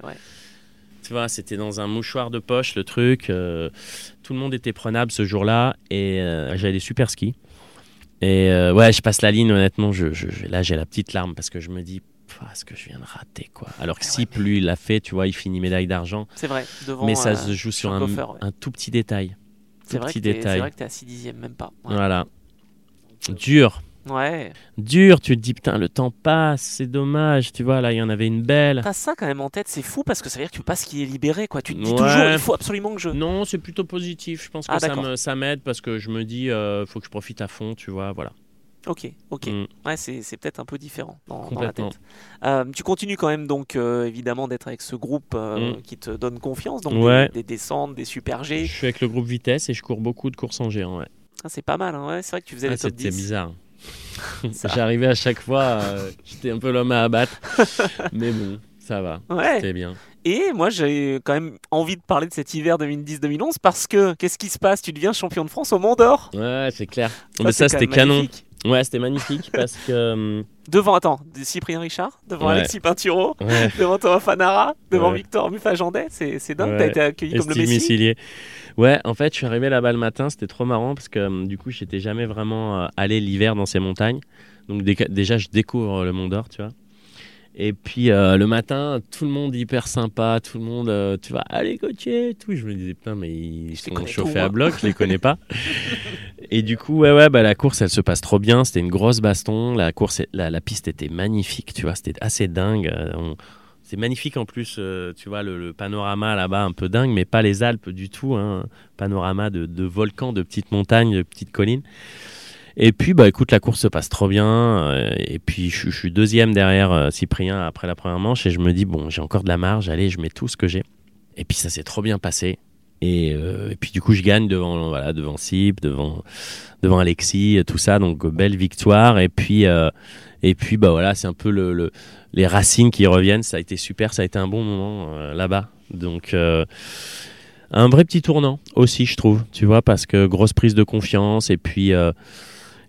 Tu vois, c'était dans un mouchoir de poche, le truc. euh, tout le monde était prenable ce jour-là. Et euh, j'avais des super skis. Et euh, ouais, je passe la ligne, honnêtement. Je, je- je- là, j'ai la petite larme parce que je me dis, ce que je viens de rater, quoi. Alors que Eh si ouais, plus il l'a fait, tu vois, il finit médaille d'argent. C'est vrai. Devant, Mais ça se joue sur un, ouais. un tout petit détail. C'est vrai, que que t'es à 6 dixièmes, même pas. Voilà. Dur. Ouais. Dur, tu te dis, putain, le temps passe, c'est dommage. Tu vois, là, il y en avait une belle. T'as ça quand même en tête, c'est fou parce que ça veut dire que tu peux pas skier libéré, quoi. Tu te dis Ouais. toujours, il faut absolument que je. Non, c'est plutôt positif. Je pense que Ah, ça d'accord. me- ça m'aide parce que je me dis, euh, faut que je profite à fond, tu vois, voilà. Ok, ok. Mm. Ouais, c'est peut-être un peu différent dans, dans la tête. Euh, tu continues quand même donc euh, évidemment d'être avec ce groupe euh, Mm. qui te donne confiance, donc Ouais. des, des descentes, des super G. Je suis avec le groupe Vitesse et je cours beaucoup de courses en géant. Ouais. Ah, c'est pas mal, hein, ouais, c'est vrai que tu faisais Ah, les top C'était 10. bizarre. J'arrivais à chaque fois, euh, j'étais un peu l'homme à abattre. Mais bon, ça va, Ouais. c'était bien. Et moi j'ai quand même envie de parler de cet hiver 2010-2011 parce que qu'est-ce qui se passe? Tu deviens champion de France au Mont d'Or? Ouais, c'est clair. Mais ça, c'était canon. magnifique. Ouais, c'était magnifique parce que. hum, Devant, attends, Cyprien Richard, devant Ouais. Alexis Pinturo, Ouais. devant Thomas Fanara, devant Ouais. Victor Mufajandet, c'est c'est dingue, t'as été accueilli Et comme le Steve Messi. Missilier. Ouais, en fait, je suis arrivé là-bas le matin, c'était trop marrant parce que hum, du coup, j'étais jamais vraiment euh, allé l'hiver dans ces montagnes. Donc dé- déjà, je découvre le Mont d'Or, tu vois. Et puis euh, le matin, tout le monde hyper sympa, tout le monde, euh, tu vois, allez et tout. Je me disais, putain, mais ils Je sont chauffés à moi. bloc, je les connais pas. et du coup, ouais, ouais, bah, la course, elle se passe trop bien. C'était une grosse baston. La course, la, la piste était magnifique, tu vois, c'était assez dingue. Euh, on- C'est magnifique en plus, euh, tu vois, le, le panorama là-bas, un peu dingue, mais pas les Alpes du tout. Hein. Panorama de, de volcans, de petites montagnes, de petites collines. Et puis, bah écoute, la course se passe trop bien. euh, et puis, je, suis deuxième derrière euh, Cyprien après la première manche. Et je me dis, bon, j'ai encore de la marge, allez, je mets tout ce que j'ai. Et puis, ça s'est trop bien passé. Et, euh, puis, du coup, je gagne devant, voilà, devant Cyp, devant, devant Alexis, tout ça. Donc, belle victoire. Et puis, et puis bah voilà, c'est un peu le, le- les racines qui reviennent. Ça a été super, ça a été un bon moment là-bas. Donc, un vrai petit tournant aussi, je trouve, tu vois, parce que grosse prise de confiance. Et puis,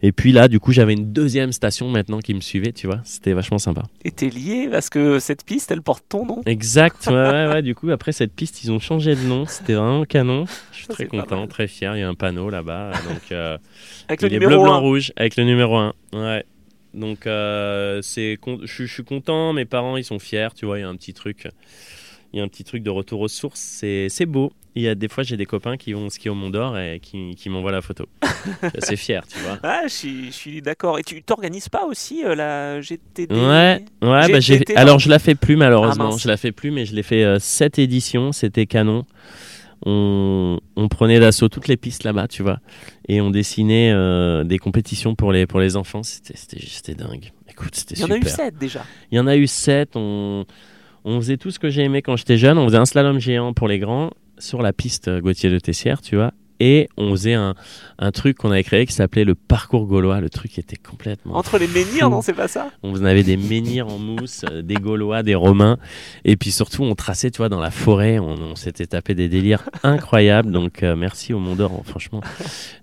et puis là, du coup, j'avais une deuxième station maintenant qui me suivait, tu vois. C'était vachement sympa. Et t'es lié parce que cette piste, elle porte ton nom. Exact, ouais, ouais, ouais. Du coup, après cette piste, ils ont changé de nom. C'était vraiment canon. Je suis Ça, très content, très fier. Il y a un panneau là-bas. Donc, euh, Avec le est numéro bleu, blanc, 1. rouge avec le numéro 1. Ouais. Donc, euh, c'est je, suis content. Mes parents, ils sont fiers. Tu vois, il y a un petit truc. Il y a un petit truc de retour aux sources. C'est beau. Il y a des fois, j'ai des copains qui vont skier au Mont d'Or et qui, qui m'envoient la photo. je suis assez fier, tu vois. Ah, je suis, d'accord. Et tu t'organises pas aussi euh, la GTD Ouais, ouais, bah, j'ai- alors je la fais plus malheureusement. Ah, je la fais plus, mais je l'ai fait 7 éditions, c'était canon. on, on prenait d'assaut toutes les pistes là-bas, tu vois, et on dessinait euh, des compétitions pour les, pour les enfants. C'était- C'était c'était dingue. Écoute, c'était Il y en super. a eu 7 déjà. Il y en a eu sept. On, on faisait tout ce que j'ai aimé quand j'étais jeune. On faisait un slalom géant pour les grands sur la piste euh, Gauthier de Tessière, tu vois. Et on faisait un, un truc qu'on avait créé qui s'appelait le parcours gaulois. Le truc était complètement. Entre les menhirs, fou. non, c'est pas ça? On avait des menhirs en mousse, euh, des Gaulois, des Romains. Et puis surtout, on traçait, tu vois, dans la forêt. On, on s'était tapé des délires incroyables. Donc euh, merci au Mont d'Or. Franchement,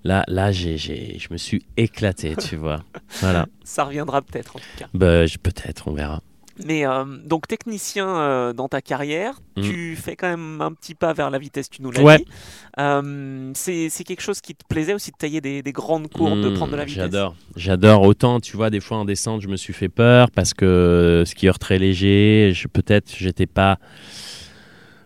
là, là j'ai, j'ai- je me suis éclaté, tu vois. Voilà. Ça reviendra peut-être en tout cas. Bah, peut-être, on verra. Mais euh, donc technicien euh, dans ta carrière, Mm. tu fais quand même un petit pas vers la vitesse, tu nous l'as Ouais. dit. Euh, c'est c'est quelque chose qui te plaisait aussi de tailler des, des grandes courbes, de Mmh, prendre de la vitesse? J'adore. J'adore. Autant, tu vois, des fois en descente, je me suis fait peur parce que skieur très léger, je, peut-être j'étais pas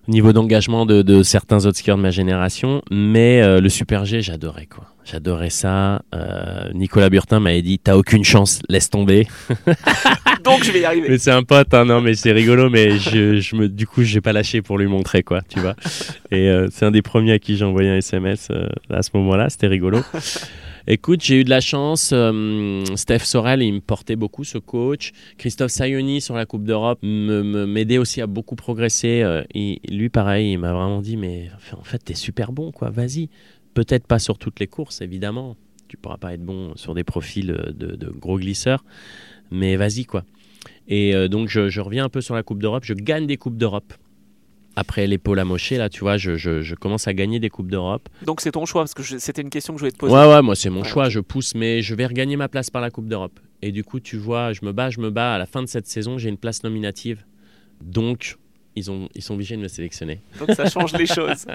au niveau d'engagement de, de certains autres skieurs de ma génération, mais euh, le Super G, j'adorais quoi. J'adorais ça. Nicolas Burtin m'avait dit T'as aucune chance, laisse tomber. Donc je vais y arriver. Mais c'est un pote, hein, non, mais c'est rigolo, mais je, je me, du coup, j'ai pas lâché pour lui montrer, quoi, tu vois. Et euh, c'est un des premiers à qui j'ai envoyé un SMS euh, à ce moment-là, c'était rigolo. Écoute, j'ai eu de la chance. euh, Steph Sorel, il me portait beaucoup, ce coach. Christophe Sayoni sur la Coupe d'Europe m'aidait aussi à beaucoup progresser. Lui, pareil, il m'a vraiment dit, mais en fait, t'es super bon, quoi, vas-y. Peut-être pas sur toutes les courses, évidemment. Tu pourras pas être bon sur des profils de, de gros glisseurs, mais vas-y, quoi. Et euh, donc, je, je reviens un peu sur la Coupe d'Europe. Je gagne des Coupes d'Europe. Après l'épaule amochée, là, tu vois, je, je- je commence à gagner des Coupes d'Europe. Donc c'est ton choix, parce que c'était une question que je voulais te poser. Ouais, ouais, moi, c'est mon Ouais, choix, je pousse, mais je vais regagner ma place par la Coupe d'Europe. Et du coup, tu vois, je me bats, je me bats. À la fin de cette saison, j'ai une place nominative. Donc, ils, ont, ils sont obligés de me sélectionner. Donc ça change les choses.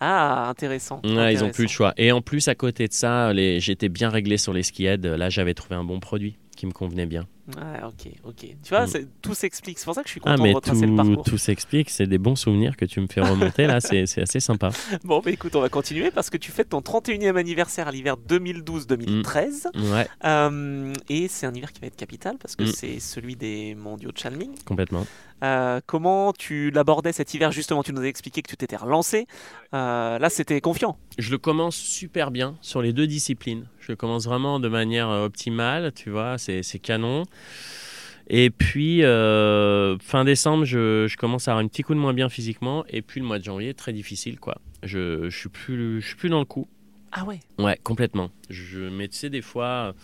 ah, intéressant. Ouais, ils ont intéressant. plus le choix. Et en plus, à côté de ça, les... j'étais bien réglé sur les ski-aids. Là, j'avais trouvé un bon produit qui me convenait bien. Ouais, ok, ok. Tu vois, Mm. tout s'explique. C'est pour ça que je suis Ah, content mais de retracer le parcours. tout s'explique. C'est des bons souvenirs que tu me fais remonter. là, c'est assez sympa. Bon, bah écoute, on va continuer parce que tu fêtes ton 31e anniversaire à l'hiver 2012-2013. Ouais, Euh, et c'est un hiver qui va être capital parce que Mm. c'est celui des mondiaux de Chalming. complètement. Euh, comment tu l'abordais cet hiver Justement, tu nous as expliqué que tu t'étais relancé. Euh, là, c'était confiant. Je le commence super bien sur les deux disciplines. Je le commence vraiment de manière optimale, tu vois, c'est canon. Et puis, euh, fin décembre, je, je commence à avoir un petit coup de moins bien physiquement. Et puis, le mois de janvier, très difficile, quoi. Je, je, suis, plus, je suis plus dans le coup. Ah ouais Ouais, complètement. Je, mais tu sais, des fois,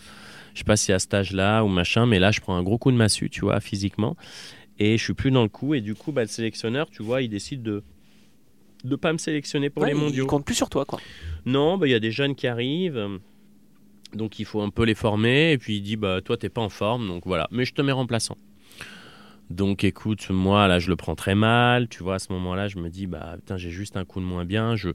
je sais pas si à cet âge-là ou machin, mais là, je prends un gros coup de massue, tu vois, physiquement. Et je suis plus dans le coup. Et du coup, bah, le sélectionneur, tu vois, il décide de de pas me sélectionner pour Ouais, les mondiaux. Il compte plus sur toi, quoi. Non, bah, il y a des jeunes qui arrivent. Donc il faut un peu les former. Et puis il dit bah toi t'es pas en forme. Donc voilà. Mais je te mets remplaçant. Donc écoute, moi là je le prends très mal. Tu vois, à ce moment-là, je me dis bah putain, j'ai juste un coup de moins bien. Je,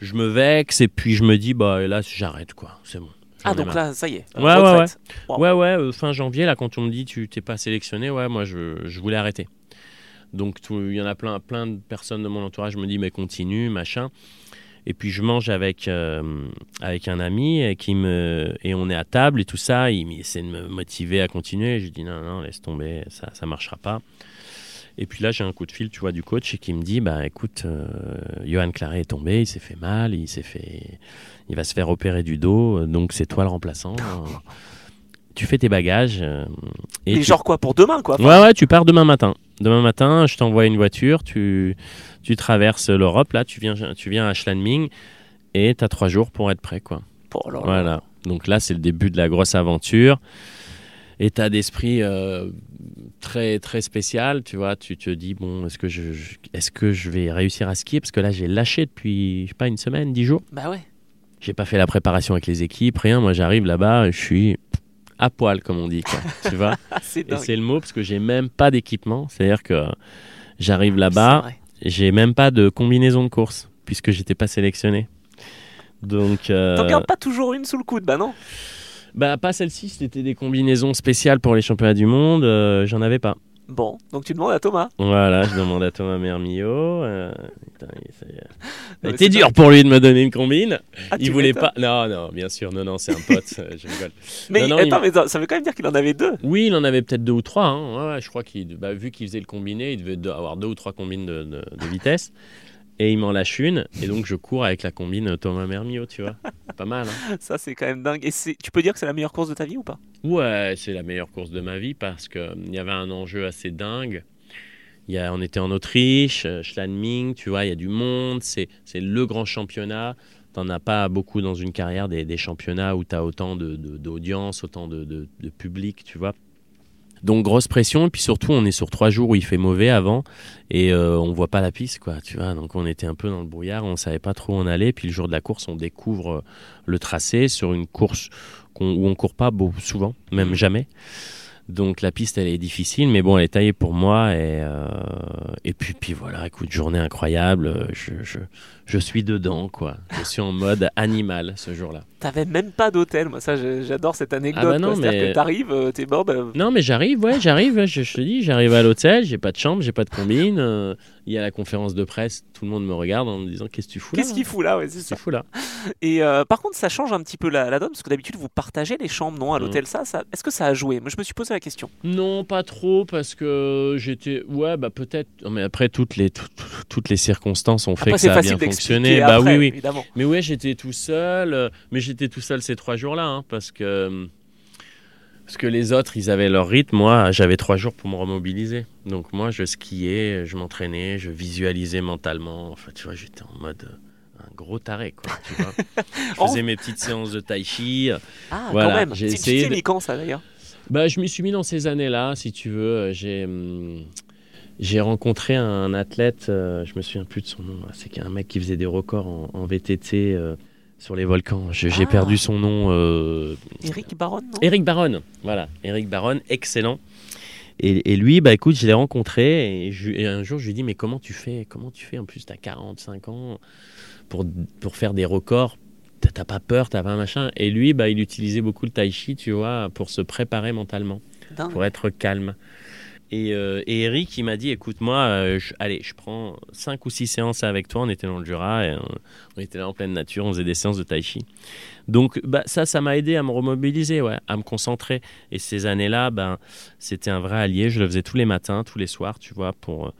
je me vexe. Et puis je me dis bah là j'arrête quoi. C'est bon. Ah, donc là, ça y est. Ouais, ouais. Wow. Ouais, ouais, euh, fin janvier, là, quand on me dit tu t'es pas sélectionné, ouais, moi, je, je voulais arrêter. Donc, il y en a plein, plein de personnes de mon entourage me disent, mais continue, machin. Et puis, je mange avec, euh, avec un ami et, qui me, et on est à table et tout ça. Il essaie de me motiver à continuer. Je dis, non, non, laisse tomber, ça ça marchera pas. Et puis là, j'ai un coup de fil, tu vois, du coach et qui me dit, bah écoute, euh, Johan Claret est tombé, il s'est fait mal, il s'est fait, il va se faire opérer du dos, donc c'est toi le remplaçant. tu fais tes bagages. euh, et Et tu- genre quoi, pour demain, quoi. Ouais, ouais, tu pars demain matin. Demain matin, je t'envoie une voiture, tu, tu traverses l'Europe, là, tu viens, tu viens à Schladming et tu as trois jours pour être prêt, quoi. Oh là là. Voilà. Donc là, c'est le début de la grosse aventure. État d'esprit euh, très très spécial, tu vois. Tu te dis bon, est-ce que je, je- est-ce que je vais réussir à skier? Parce que là j'ai lâché depuis je sais pas une semaine, dix jours. Bah ouais. J'ai pas fait la préparation avec les équipes, rien. Moi j'arrive là-bas, je suis à poil comme on dit, quoi. tu vois. C'est Et c'est le mot parce que j'ai même pas d'équipement. C'est-à-dire que j'arrive là-bas, j'ai même pas de combinaison de course puisque j'étais pas sélectionné. Donc euh, T'en gardes pas toujours une sous le coude, bah non. bah pas celle-ci, c'était des combinaisons spéciales pour les championnats du monde, euh, j'en avais pas. Bon, donc tu demandes à Thomas. Voilà, je demande à Thomas Mermillot. euh, c'est dur pour lui de me donner une combine. Ah, il voulait pas. Non, non, bien sûr, non, non, c'est un pote. euh, je rigole. Mais, Non, non, attends, il- mais ça veut quand même dire qu'il en avait deux. Oui, il en avait peut-être deux ou trois. hein. Ouais, je crois qu'il, bah, vu qu'il faisait le combiné, il devait de- avoir deux ou trois combines de, de- de vitesse. Et il m'en lâche une. Et donc, je cours avec la combine Thomas Mermillot, tu vois. Pas mal. hein. Ça, c'est quand même dingue. Et tu peux dire que c'est la meilleure course de ta vie ou pas? Ouais, c'est la meilleure course de ma vie parce qu'il y avait un enjeu assez dingue. Y a, on était en Autriche, euh, Schladming, tu vois, il y a du monde, c'est, le grand championnat. T'en as pas beaucoup dans une carrière des, des championnats où tu as autant de, de- d'audience, autant de, de- de public, tu vois. Donc grosse pression, et puis surtout on est sur trois jours où il fait mauvais avant, et euh, on voit pas la piste, quoi, tu vois. Donc on était un peu dans le brouillard, on savait pas trop où on allait, puis le jour de la course on découvre euh, le tracé sur une course qu'on- où on court pas beau, souvent, même jamais. Donc la piste elle est difficile, mais bon elle est taillée pour moi. Et, euh, et puis puis voilà, écoute journée incroyable, je, je, je suis dedans quoi, je suis en mode animal ce jour-là. T'avais même pas d'hôtel. Moi, ça, j'adore cette anecdote. Ah bah non, mais- que t'arrives, euh, t'es bon, bah, Non mais j'arrive, ouais j'arrive, je, je te dis, j'arrive à l'hôtel, j'ai pas de chambre, j'ai pas de combine, euh, il y a la conférence de presse, tout le monde me regarde en me disant qu'est-ce que tu fous là qu'est-ce qu'il fout là ouais, c'est ça. fous là Et euh, par contre, ça change un petit peu la, la donne parce que d'habitude, vous partagez les chambres, non, à Mm. l'hôtel. Ça, ça est-ce que ça a joué? Moi, je me suis posé la question. Non, pas trop, parce que j'étais. Ouais, bah peut-être. Non, Mais après, toutes les, toutes les circonstances ont fait Après, que c'est ça a facile bien d'expliquer fonctionné. Bah après, oui, oui. évidemment. Mais ouais, j'étais tout seul. euh, Mais j'étais tout seul ces trois jours-là, hein, parce que. Parce que les autres, ils avaient leur rythme. Moi, j'avais trois jours pour me remobiliser. Donc, moi, je skiais, je m'entraînais, je visualisais mentalement. Enfin, tu vois, j'étais en mode. euh, Un gros taré, quoi. Tu vois. Je Oh. faisais mes petites séances de tai chi. Ah, Voilà, quand même. j'ai essayé Tu t'es mis quand ça d'ailleurs? Bah, je m'y suis mis dans ces années-là, si tu veux. Euh, J'ai, hum, j'ai rencontré un athlète, euh, je me souviens plus de son nom. C'est qu'un mec qui faisait des records en, en VTT euh, sur les volcans. J'ai Ah. perdu son nom. euh, Eric Baron, non? Eric Baron. Voilà, Eric Baron, excellent. Et, et lui, bah écoute, je l'ai rencontré et, je- et un jour je lui ai dit mais comment tu fais Comment tu fais? En plus, tu as 45 ans pour, pour faire des records. T'as t'as pas peur, t'as pas machin. Et lui, bah, il utilisait beaucoup le tai chi, tu vois, pour se préparer mentalement Dingue. pour être calme. Et, euh, et Eric, il m'a dit, écoute, moi, euh, je- allez, je prends 5 ou 6 séances avec toi. On était dans le Jura, et, euh, on était là en pleine nature, on faisait des séances de tai chi. Donc bah, ça, ça m'a aidé à me remobiliser, ouais, à me concentrer. Et ces années-là, ben, c'était un vrai allié. Je le faisais tous les matins, tous les soirs, tu vois, pour, euh,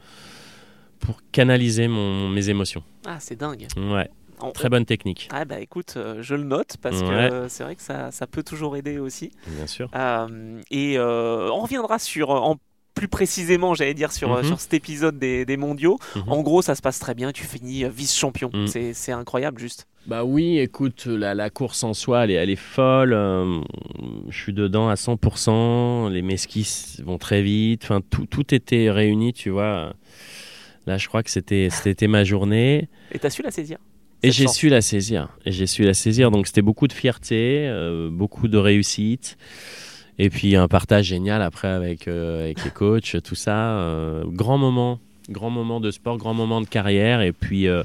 pour canaliser mon, mes émotions. Ah, c'est dingue. Ouais, On- très bonne technique, Ah bah écoute, euh, je le note parce que euh, c'est vrai que ça, ça peut toujours aider aussi. bien sûr. Euh, et on reviendra sur, en plus précisément, j'allais dire, sur, euh, Mhm. sur cet épisode des, des mondiaux. Mhm. En gros, ça se passe très bien, tu finis euh, vice-champion. Mhm. C'est, c'est incroyable, juste. Bah oui, écoute, la, la course en soi, elle est, elle est folle. euh, je suis dedans à 100%. Les mesquis vont très vite. Enfin, tout, tout était réuni, tu vois. Là, je crois que c'était, ma journée. Et t'as su la saisir Et j'ai su la saisir. Et j'ai su la saisir. Donc c'était beaucoup de fierté, euh, beaucoup de réussite. Et puis un partage génial après avec, euh, avec les coachs, tout ça. euh, grand moment, grand moment de sport, grand moment de carrière. Et puis euh,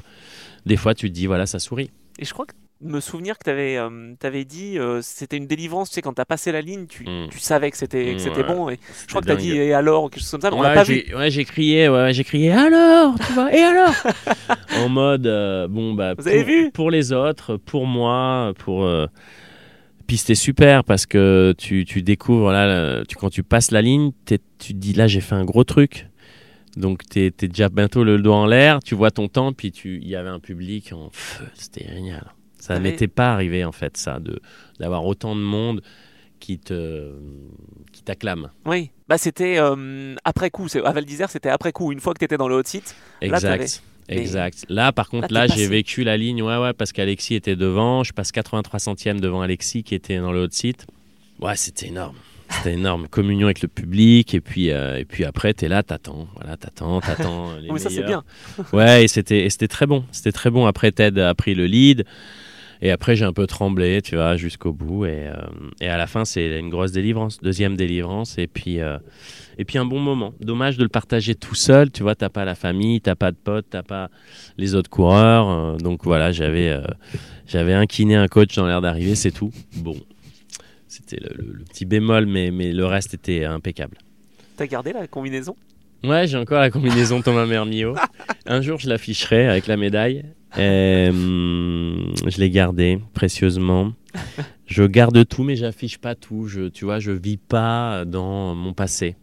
des fois tu te dis, voilà, ça sourit. Et je crois que me souvenir que euh, t'avais dit, c'était une délivrance, tu sais, quand t'as passé la ligne, tu, Mm. tu savais que c'était, Ouais. bon. Et je crois que t'as dingue. dit, et alors, ou quelque chose comme ça, mais on l'a Ouais, pas vu. j'ai, ouais, j'ai crié, ouais, j'ai crié alors, tu vois, et alors En mode, bon, bah, Vous avez pour, vu? pour les autres, pour moi, pour. Puis c'était super parce que tu, tu découvres, là, tu, quand tu passes la ligne, tu te dis, là, j'ai fait un gros truc. Donc, tu es, déjà bientôt le doigt en l'air, tu vois ton temps, puis tu- il y avait un public en feu, c'était génial. Ça T'avais- m'était pas arrivé, en fait, ça, d'avoir autant de monde qui, te, qui t'acclame. Oui, bah c'était euh, après coup. À Val d'Isère, c'était après coup. Une fois que t'étais dans le hot site, Là, Exact. mais- Exact. Là, par contre, Là, j'ai vécu la ligne, ouais, ouais, parce qu'Alexis était devant. Je passe 83 centièmes devant Alexis qui était dans le haut de site. Ouais, c'était énorme. C'était énorme. Communion avec le public. Et puis, euh, et puis après, t'es là, t'attends. Voilà, t'attends, t'attends. les mais ça c'est bien. Ouais, et c'était, et c'était très bon. C'était très bon. Après, Ted a pris le lead. Et après, j'ai un peu tremblé, tu vois, jusqu'au bout. Et, euh, et à la fin, c'est une grosse délivrance. Deuxième délivrance. Et puis, euh, et puis un bon moment. Dommage de le partager tout seul. Tu vois, t'as pas la famille, t'as pas de potes, t'as pas les autres coureurs. Euh, donc voilà, j'avais, euh, j'avais un kiné, un coach dans l'air d'arriver, c'est tout. Bon. C'était le, le- le petit bémol, mais, mais le reste était impeccable. T'as gardé la combinaison? Ouais, j'ai encore la combinaison Thomas Mermio. Un jour, je l'afficherai avec la médaille. Et, hum, je l'ai gardée précieusement. Je garde tout, mais j'affiche pas tout. Je, tu vois, je vis pas dans mon passé.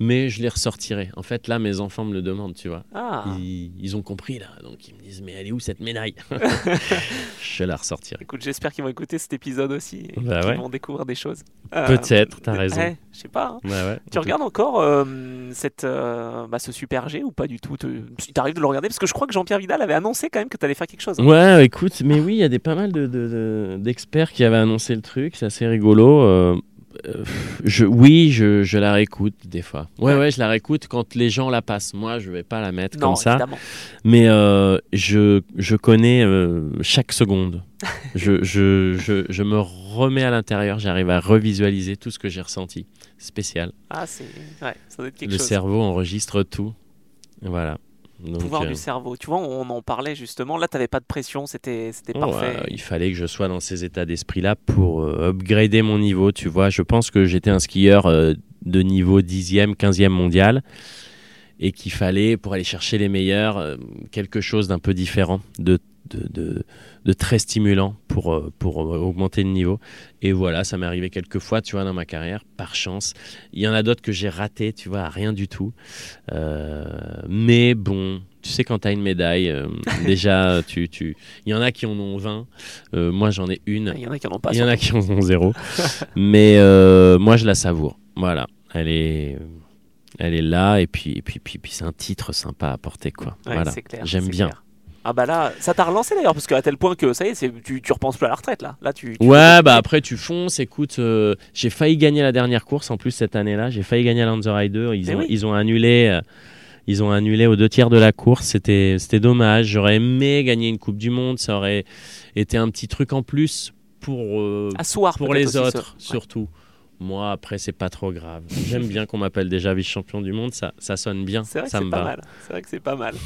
Mais je les ressortirai. En fait, là, mes enfants me le demandent, tu vois. Ah, Ils, ils ont compris, là. Donc, ils me disent, mais elle est où cette médaille Je la ressortirai. écoute, j'espère qu'ils vont écouter cet épisode aussi et Bah qu'ils ouais. vont découvrir des choses. Euh, Peut-être, t'as raison. ouais, je sais pas. hein. Ouais, ouais. Tu regardes encore euh, cette, euh, bah, ce Super G ou pas du tout? T'arrives de le regarder, parce que je crois que Jean-Pierre Vidal avait annoncé quand même que t'allais faire quelque chose. hein. Ouais, écoute, mais oui, il y a des pas mal de- de- de- d'experts qui avaient annoncé le truc, c'est assez rigolo. Euh, je, oui, je, je la réécoute des fois. Ouais, Ouais. ouais, je la réécoute quand les gens la passent. Moi, je vais pas la mettre non, comme ça, évidemment. mais euh, je, je connais euh, chaque seconde. je, je, je, je me remets à l'intérieur, j'arrive à revisualiser tout ce que j'ai ressenti. Spécial. Ah, c'est. Ouais, ça doit être quelque le chose. cerveau enregistre tout. Voilà. Donc, pouvoir euh, du cerveau. Tu vois, on en parlait justement. Là, t'avais pas de pression, c'était c'était Oh, parfait. il fallait que je sois dans ces états d'esprit-là pour euh, upgrader mon niveau, tu vois. Je pense que j'étais un skieur euh, de niveau 10e, 15e mondial et qu'il fallait, pour aller chercher les meilleurs, euh, quelque chose d'un peu différent, de, de, de, de très stimulant pour, euh, pour euh, augmenter le niveau. Et voilà, ça m'est arrivé quelques fois, tu vois, dans ma carrière, par chance. Il y en a d'autres que j'ai raté, tu vois, à rien du tout. Euh, mais bon, tu sais, quand tu as une médaille, euh, déjà, tu, tu... il y en a qui en ont 20. euh, moi, j'en ai une. Il y en a qui en ont pas. Il y en a qui en ont zéro. mais moi, je la savoure. Voilà. Elle est, elle est là. Et puis, et puis, puis, puis c'est un titre sympa à porter, quoi. Ouais, voilà. J'aime bien. clair. Ah bah là, ça t'a relancé d'ailleurs, parce qu'à tel point que ça y est, tu, tu repenses plus à la retraite là. Là, tu. tu Ouais, bah après tu fonces. Écoute, euh, j'ai failli gagner la dernière course en plus cette année-là. J'ai failli gagner à Rider. Ils Eh ont, oui. ils ont annulé. euh, ils ont annulé aux deux tiers de la course. C'était, dommage. J'aurais aimé gagner une Coupe du Monde. Ça aurait été un petit truc en plus pour, euh, pour les autres, Ouais. Moi, après, c'est pas trop grave. J'aime bien qu'on m'appelle déjà vice-champion du monde. Ça, ça sonne bien. C'est vrai que ça c'est me pas mal. C'est vrai que c'est pas mal.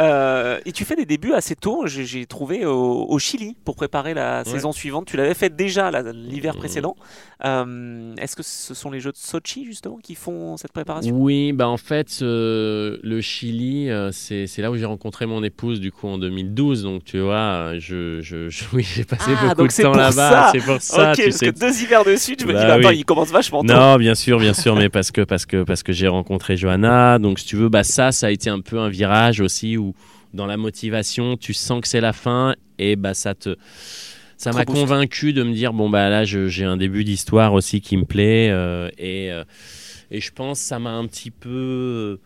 Euh, et tu fais des débuts assez tôt. J'ai j'ai trouvé au, au Chili pour préparer la saison suivante. Tu l'avais fait déjà l'hiver Mhm. précédent. Euh, Est-ce que ce sont les Jeux de Sochi justement qui font cette préparation? Oui, bah en fait, euh, le Chili, euh, c'est c'est là où j'ai rencontré mon épouse du coup en 2012. Donc tu vois, je, je, je- oui, j'ai passé Ah, beaucoup de c'est temps là-bas. ça. C'est pour ça, Ok, tu parce sais. que deux hivers dessus, je me Bah dis, bah, attends, oui. il commence vachement tôt. Non, bien sûr, bien sûr, mais parce que parce que parce que j'ai rencontré Johanna. Donc si tu veux, bah ça, ça a été un peu un virage aussi où dans la motivation, tu sens que c'est la fin et bah ça te ça m'a convaincu de me dire bon bah là j'ai un début d'histoire aussi qui me plaît euh, et euh, et je pense que ça m'a un petit peu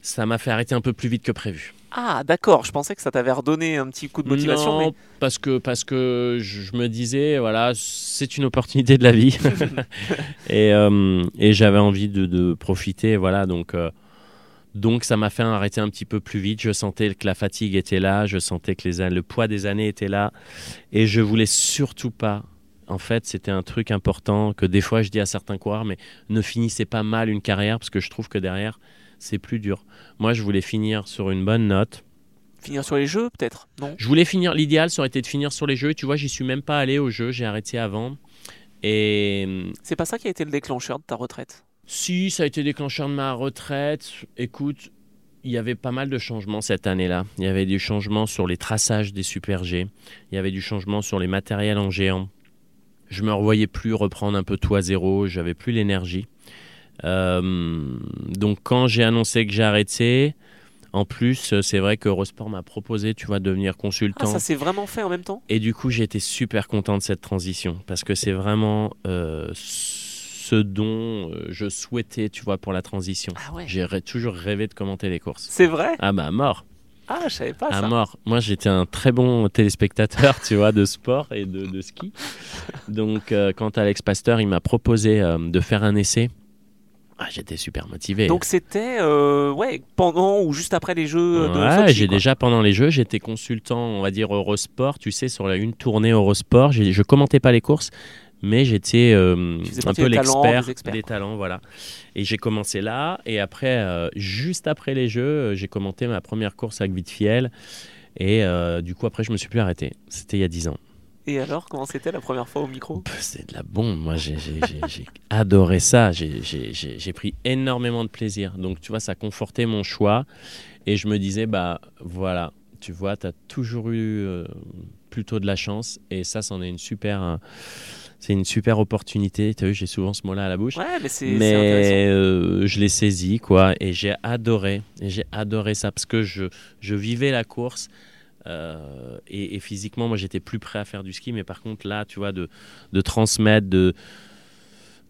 ça m'a fait arrêter un peu plus vite que prévu. Ah, d'accord. Je pensais que ça t'avait redonné un petit coup de motivation. Non, mais- parce que parce que je, me disais voilà c'est une opportunité de la vie et, euh, et j'avais envie de, de profiter voilà donc euh, donc ça m'a fait arrêter un petit peu plus vite je sentais que la fatigue était là je sentais que les, le poids des années était là et je voulais surtout pas en fait c'était un truc important que des fois je dis à certains coureurs mais ne finissez pas mal une carrière parce que je trouve que derrière c'est plus dur moi je voulais finir sur une bonne note Finir sur les Jeux, peut-être? Non? Je voulais finir, l'idéal ça aurait été de finir sur les jeux. Tu vois, j'y suis même pas allé aux jeux, j'ai arrêté avant. Et hum, C'est pas ça qui a été le déclencheur de ta retraite? Si ça a été déclencheur de ma retraite, écoute, il y avait pas mal de changements cette année-là. Il y avait du changement sur les traçages des Super G, il y avait du changement sur les matériels en géant. Je me revoyais plus reprendre un peu tout à zéro, j'avais plus l'énergie. Euh, donc quand j'ai annoncé que j'ai arrêté, en plus, euh, c'est vrai que Eurosport m'a proposé, tu vois, de devenir Ah, consultant. ça s'est vraiment fait en même temps? Et du coup, j'ai été super content de cette transition parce que c'est vraiment euh, ce dont je souhaitais, tu vois, pour la transition. Ah ouais. J'ai toujours rêvé de commenter les courses. C'est vrai? Ah bah mort, Ah, je savais pas à ça. mort. Moi, j'étais un très bon téléspectateur, tu vois, de sport et de, de ski. Donc, euh, quand Alex Pasteur, il m'a proposé euh, de faire un essai, ah, j'étais super motivé. Donc c'était euh, ouais, pendant ou juste après les Jeux de Ouais, j'ai déjà pendant les jeux, j'étais consultant, on va dire Eurosport, tu sais, sur la une tournée Eurosport, je commentais pas les courses, mais j'étais euh, un peu l'expert des talents, voilà. Et j'ai commencé là, et après, euh, juste après les jeux, j'ai commenté ma première course avec Vitfiel, et du coup après je me suis plus arrêté. C'était il y a 10 ans. Et alors, comment c'était la première fois au micro? C'est de la bombe. Moi, j'ai adoré ça. J'ai pris énormément de plaisir. Donc, tu vois, ça confortait mon choix. Et je me disais, bah voilà, tu vois, tu as toujours eu euh, plutôt de la chance. Et ça, c'en est une super. c'est une super opportunité. Tu as vu, j'ai souvent ce mot-là à la bouche. Ouais, mais c'est. Mais euh, je l'ai saisi, quoi. Et j'ai adoré. Et j'ai adoré ça parce que je, je vivais la course. Euh, et, physiquement, moi, j'étais plus prêt à faire du ski. Mais par contre, là, tu vois, de, de transmettre, de,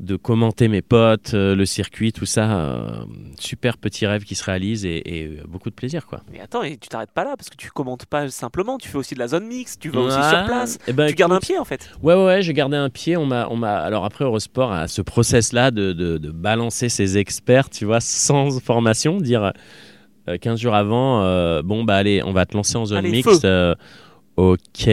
de commenter mes potes, euh, le circuit, tout ça. Euh, super petit rêve qui se réalise et, beaucoup de plaisir. quoi. Mais attends, et tu t'arrêtes pas là parce que tu commentes pas simplement, tu fais aussi de la zone mixte, tu vas aussi sur place. Et eh ben, tu gardes un pied en fait. Ouais, ouais, ouais j'ai gardé un pied. On m'a, on m'a... Alors après, Eurosport a ce process-là de, de, de, balancer ses experts, tu vois, sans formation, dire 15 jours avant, bon, bah allez, on va te lancer en zone mixte. Ok,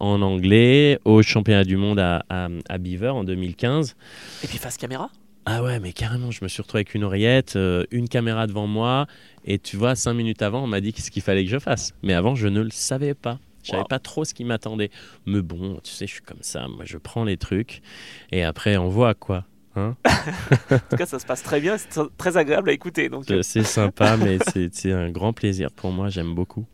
en anglais, au championnat du monde à, à, Beaver en 2015. Et puis face caméra Ah ouais, mais carrément, je me suis retrouvé avec une oreillette, euh, une caméra devant moi, et tu vois, cinq minutes avant, on m'a dit ce qu'il fallait que je fasse. Mais avant, je ne le savais pas. Je savais pas trop ce qui m'attendait. Mais bon, tu sais, je suis comme ça. Moi, je prends les trucs, et après, on voit quoi. Hein en tout cas, ça se passe très bien, c'est très agréable à écouter. Donc... Euh. C'est sympa, mais c'est un grand plaisir pour moi, j'aime beaucoup.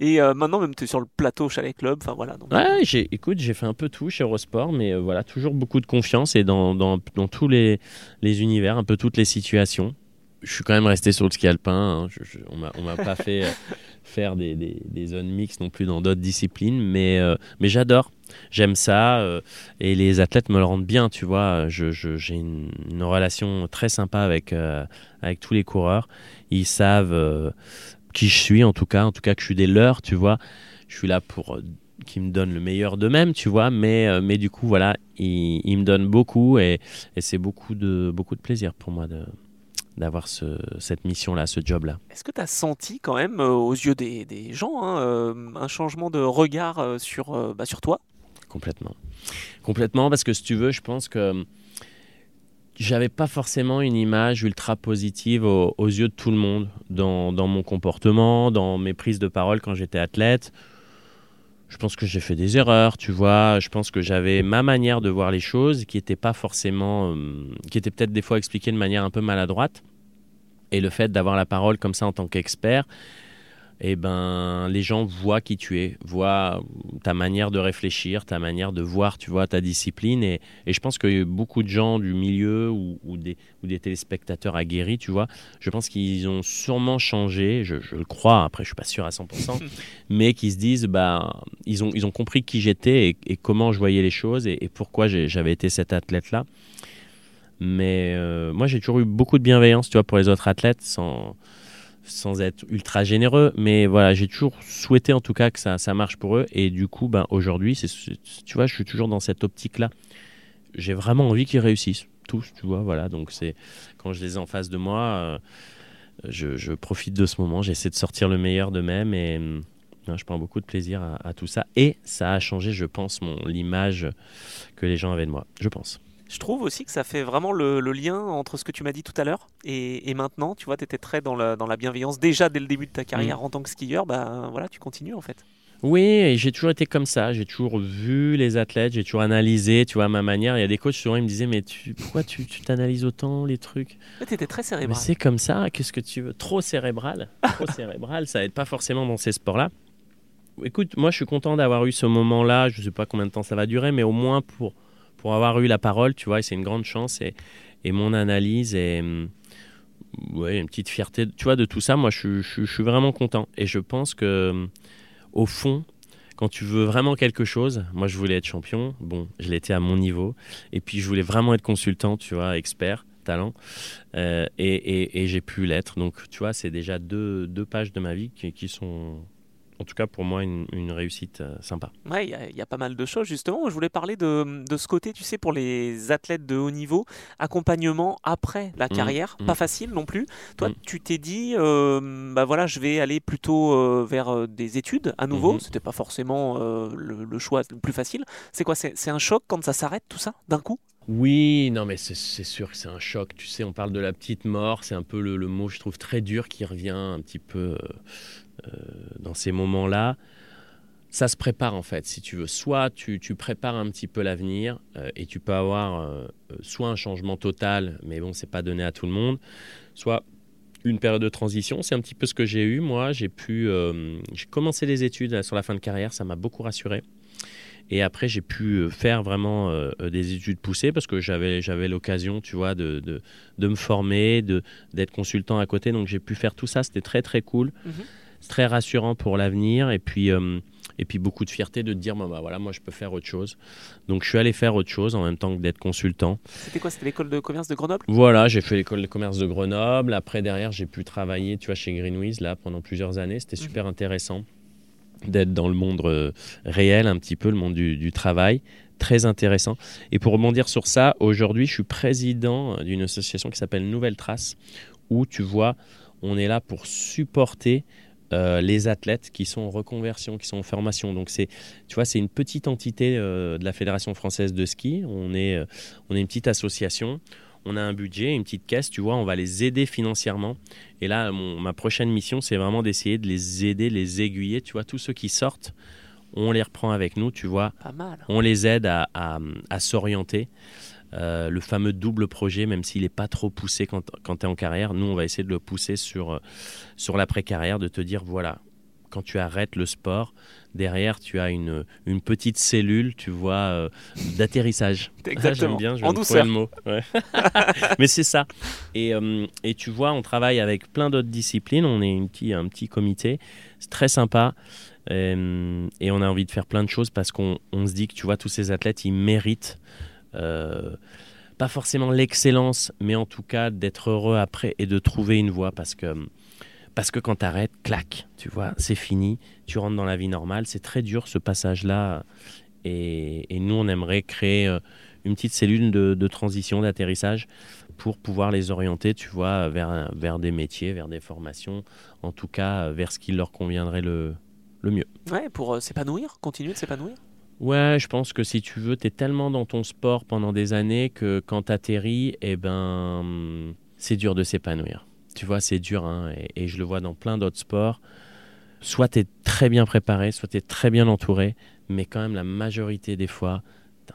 Et euh, maintenant, même tu es sur le plateau Chalet Club, enfin voilà. Donc... Ouais, écoute, j'ai fait un peu tout chez Eurosport, mais euh, voilà, toujours beaucoup de confiance et dans, dans, dans tous les, les, univers, un peu toutes les situations. Je suis quand même resté sur le ski alpin, hein. on m'a pas fait faire des, des, des, zones mixtes non plus dans d'autres disciplines, mais, mais j'adore j'aime ça euh, et les athlètes me le rendent bien, tu vois. j'ai je, une, une, relation très sympa avec, euh, avec tous les coureurs. Ils savent euh, qui je suis, en tout cas, en tout cas que je suis des leurs, tu vois. Je suis là pour qu'ils me donnent le meilleur d'eux-mêmes, tu vois. Mais, mais du coup, voilà, ils, me donnent beaucoup et, c'est beaucoup de, beaucoup de plaisir pour moi de, d'avoir ce, cette mission-là, ce job-là. Est-ce que tu as senti quand même, aux yeux des, des gens, hein, un changement de regard bah, sur toi? Complètement. Complètement, parce que si tu veux, je pense que j'avais pas forcément une image ultra positive aux, yeux de tout le monde dans, mon comportement, dans mes prises de parole quand j'étais athlète. Je pense que j'ai fait des erreurs, tu vois. Je pense que j'avais ma manière de voir les choses qui était pas forcément, euh, qui était peut-être des fois expliquée de manière un peu maladroite. Et le fait d'avoir la parole comme ça en tant qu'expert, eh ben, les gens voient qui tu es, voient ta manière de réfléchir, ta manière de voir, tu vois, ta discipline. Et, je pense que beaucoup de gens du milieu ou, des, ou, des, téléspectateurs aguerris, tu vois, je pense qu'ils ont sûrement changé, je, le crois, après je suis pas sûr à 100%, mais qui se disent, bah, ils ont, ils ont compris qui j'étais et, comment je voyais les choses et, pourquoi j'avais été cet athlète-là. Mais euh, moi, j'ai toujours eu beaucoup de bienveillance, tu vois, pour les autres athlètes, sans sans être ultra généreux, mais voilà, j'ai toujours souhaité en tout cas que ça, ça marche pour eux. Et du coup, ben, aujourd'hui, tu vois, je suis toujours dans cette optique-là. J'ai vraiment envie qu'ils réussissent, tous, tu vois, voilà. Donc, c'est quand je les ai en face de moi, euh, je, profite de ce moment, j'essaie de sortir le meilleur d'eux-mêmes et euh, je prends beaucoup de plaisir à, à, tout ça. Et ça a changé, je pense, l'image que les gens avaient de moi, je pense. Je trouve aussi que ça fait vraiment le, lien entre ce que tu m'as dit tout à l'heure et, maintenant. Tu vois, tu étais très dans la, dans la bienveillance déjà dès le début de ta carrière mm. en tant que skieur. Bah voilà, tu continues en fait. Oui, j'ai toujours été comme ça. J'ai toujours vu les athlètes, j'ai toujours analysé, tu vois, à ma manière. Il y a des coachs souvent, ils me disaient, mais tu, pourquoi tu t'analyses autant les trucs? Tu étais très cérébral. c'est comme ça, qu'est-ce que tu veux? Trop cérébral. Trop cérébral, ça aide pas forcément dans ces sports-là. Écoute, moi, je suis content d'avoir eu ce moment-là. Je ne sais pas combien de temps ça va durer, mais au moins pour pour avoir eu la parole, tu vois, c'est une grande chance. Et, et mon analyse est mm, une petite fierté, tu vois, de tout ça. Moi, je, suis vraiment content. Et je pense que, mm, au fond, quand tu veux vraiment quelque chose, moi, je voulais être champion. Bon, je l'étais à mon niveau. Et puis, je voulais vraiment être consultant, tu vois, expert talent euh, et, et, et j'ai pu l'être donc tu vois c'est déjà deux, pages de ma vie qui sont en tout cas pour moi une, réussite euh, sympa. Ouais, il y, a pas mal de choses justement. Je voulais parler de, ce côté, tu sais, pour les athlètes de haut niveau, accompagnement après la mmh, carrière, mmh. pas facile non plus. Toi, mmh. tu t'es dit, euh, bah voilà, je vais aller plutôt euh, vers des études à nouveau. C'était pas forcément le, choix le plus facile. C'est quoi? C'est un choc quand ça s'arrête tout ça d'un coup? Oui, non, mais c'est sûr que c'est un choc. Tu sais, on parle de la petite mort, c'est un peu le, mot, je trouve, très dur qui revient un petit peu euh, dans ces moments-là. ça se prépare en fait, si tu veux. Soit tu, prépares un petit peu l'avenir euh, et tu peux avoir euh, soit un changement total, mais bon, c'est pas donné à tout le monde, soit une période de transition. C'est un petit peu ce que j'ai eu. Moi, j'ai pu, euh, j'ai commencé les études sur la fin de carrière, ça m'a beaucoup rassuré. Et après, j'ai pu faire vraiment des études poussées parce que j'avais, j'avais l'occasion, tu vois, de, de, me former, de, d'être consultant à côté. Donc, j'ai pu faire tout ça. C'était très, très cool. Mhm. Très rassurant pour l'avenir. Et puis, et puis beaucoup de fierté de te dire, bah, voilà, moi je peux faire autre chose. Donc je suis allé faire autre chose en même temps que d'être consultant. C'était quoi? C'était l'école de commerce de Grenoble? Voilà, j'ai fait l'école de commerce de Grenoble. Après, derrière, j'ai pu travailler, tu vois, chez Greenwiz, là, pendant plusieurs années. C'était mhm. super intéressant d'être dans le monde euh, réel, un petit peu, le monde du, du travail très intéressant. Et pour rebondir sur ça, aujourd'hui, je suis président d'une association qui s'appelle Nouvelle Trace, où tu vois, on est là pour supporter euh, les athlètes qui sont en reconversion, qui sont en formation. Donc c'est, tu vois, c'est une petite entité euh, de la Fédération française de ski. On est, euh, on est une petite association. On a un budget, une petite caisse, tu vois, on va les aider financièrement. Et là, ma prochaine mission, c'est vraiment d'essayer de les aider, les aiguiller, tu vois, tous ceux qui sortent, on les reprend avec nous, tu vois. Pas mal. On les aide à, à s'orienter. Euh, le fameux double projet, même s'il n'est pas trop poussé quand, quand tu es en carrière, nous, on va essayer de le pousser sur, euh, sur l'après-carrière, de te dire, voilà, quand tu arrêtes le sport, derrière, tu as une, une petite cellule, tu vois, euh, d'atterrissage. Exactement. J'aime bien, je en douceur. le mot. Mais c'est ça. Et, et, tu vois, on travaille avec plein d'autres disciplines. On est une petit, un petit comité. C'est très sympa. Et, et, on a envie de faire plein de choses parce qu'on on se dit que, tu vois, tous ces athlètes, ils méritent pas forcément l'excellence, mais en tout cas d'être heureux après et de trouver une voie parce que, parce que quand tu arrêtes, clac, tu vois, c'est fini, tu rentres dans la vie normale. C'est très dur ce passage-là. Et, nous, on aimerait créer euh, une petite cellule de, transition, d'atterrissage pour pouvoir les orienter, tu vois, vers, vers des métiers, vers des formations, en tout cas vers ce qui leur conviendrait le, le mieux. Ouais, pour euh, s'épanouir, continuer de s'épanouir Ouais, je pense que si tu veux, tu es tellement dans ton sport pendant des années que quand tu atterris, eh ben, c'est dur de s'épanouir. Tu vois, c'est dur, hein, et, je le vois dans plein d'autres sports. Soit tu es très bien préparé, soit tu es très bien entouré, mais quand même la majorité des fois,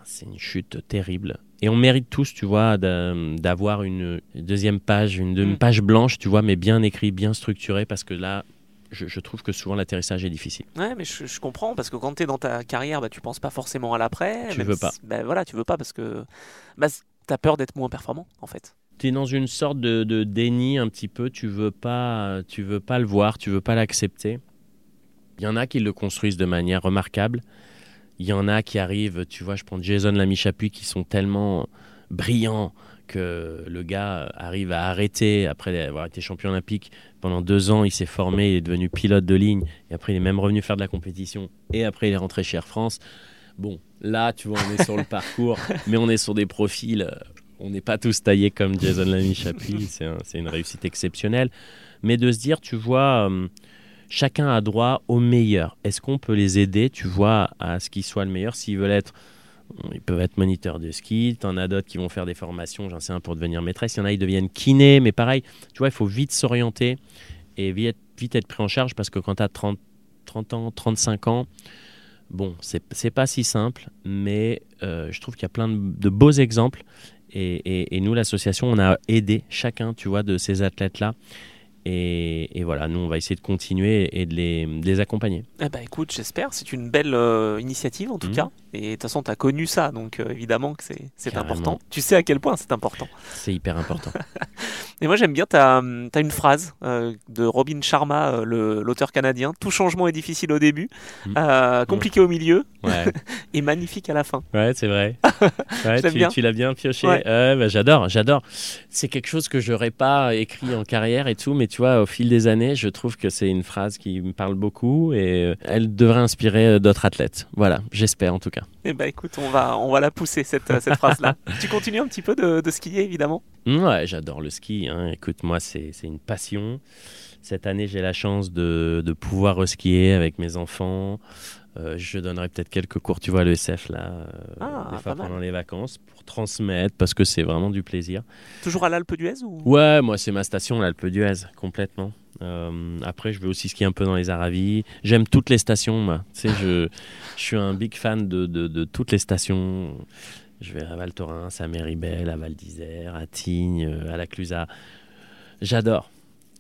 c'est une chute terrible. Et on mérite tous, tu vois, d'avoir une deuxième page, une, mm. page blanche, tu vois, mais bien écrit, bien structuré, parce que là, je, trouve que souvent l'atterrissage est difficile. Ouais, mais je, comprends parce que quand tu es dans ta carrière, bah, tu penses pas forcément à l'après. Tu veux pas. Bah, voilà, tu veux pas parce que bah, tu as peur d'être moins performant en fait. Tu es dans une sorte de, déni un petit peu, tu veux pas tu veux pas le voir, tu veux pas l'accepter. Il y en a qui le construisent de manière remarquable. Il y en a qui arrivent, tu vois, je prends Jason Lamy Chapuis qui sont tellement brillants, que le gars arrive à arrêter après avoir été champion olympique pendant deux ans. Il s'est formé, il est devenu pilote de ligne et après il est même revenu faire de la compétition et après il est rentré chez Air France. Bon, là, tu vois, on est sur le parcours, mais on est sur des profils. Euh, on n'est pas tous taillés comme Jason Lamy Chapuis. C'est une réussite exceptionnelle. Mais de se dire, tu vois, euh, chacun a droit au meilleur. Est-ce qu'on peut les aider, tu vois, à ce qu'ils soient le meilleur? S'ils veulent être ils peuvent être moniteurs de ski, en as d'autres qui vont faire des formations, j'en sais un, pour devenir maîtresse. Il y en a, ils deviennent kinés, mais pareil, tu vois, il faut vite s'orienter et vite, vite, être pris en charge parce que quand tu as 30, 30 ans, 35 ans, bon, c'est pas si simple, mais euh, je trouve qu'il y a plein de, beaux exemples. Et, et nous, l'association, on a aidé chacun, tu vois, de ces athlètes-là. Et, voilà, nous, on va essayer de continuer et de les, accompagner. Eh ben, écoute, j'espère. C'est une belle euh, initiative, en tout mmh. cas. Et de toute façon, tu as connu ça, donc euh, évidemment que c'est important. Tu sais à quel point c'est important. C'est hyper important. et moi, j'aime bien, tu as, une phrase euh, de Robin Sharma, l'auteur canadien. Tout changement est difficile au début, mmh. compliqué au milieu et magnifique à la fin. Ouais, c'est vrai. tu, l'as bien pioché. Bah, j'adore, j'adore. C'est quelque chose que je n'aurais pas écrit en carrière et tout, mais tu vois, au fil des années, je trouve que c'est une phrase qui me parle beaucoup et euh, elle devrait inspirer euh, d'autres athlètes. Voilà, j'espère en tout cas. Eh ben écoute, on va, on va la pousser cette, cette phrase-là. tu continues un petit peu de, de skier évidemment? Ouais, j'adore le ski. Hein. Écoute, moi, c'est une passion. Cette année, j'ai la chance de, de pouvoir skier avec mes enfants. Euh, je donnerai peut-être quelques cours, tu vois, à l'ESF, là, euh, ah, des fois pendant les vacances, pour transmettre, parce que c'est vraiment du plaisir. Toujours à l'Alpe d'Huez ou... Ouais, moi, c'est ma station, l'Alpe d'Huez, complètement. Euh, après, je vais aussi skier un peu dans les Aravis. J'aime toutes les stations, moi. Tu sais, je, suis un big fan de, toutes les stations. Je vais à Val Thorens, à Méribel, à Val d'Isère, à Tignes, euh, à la Clusaz. J'adore,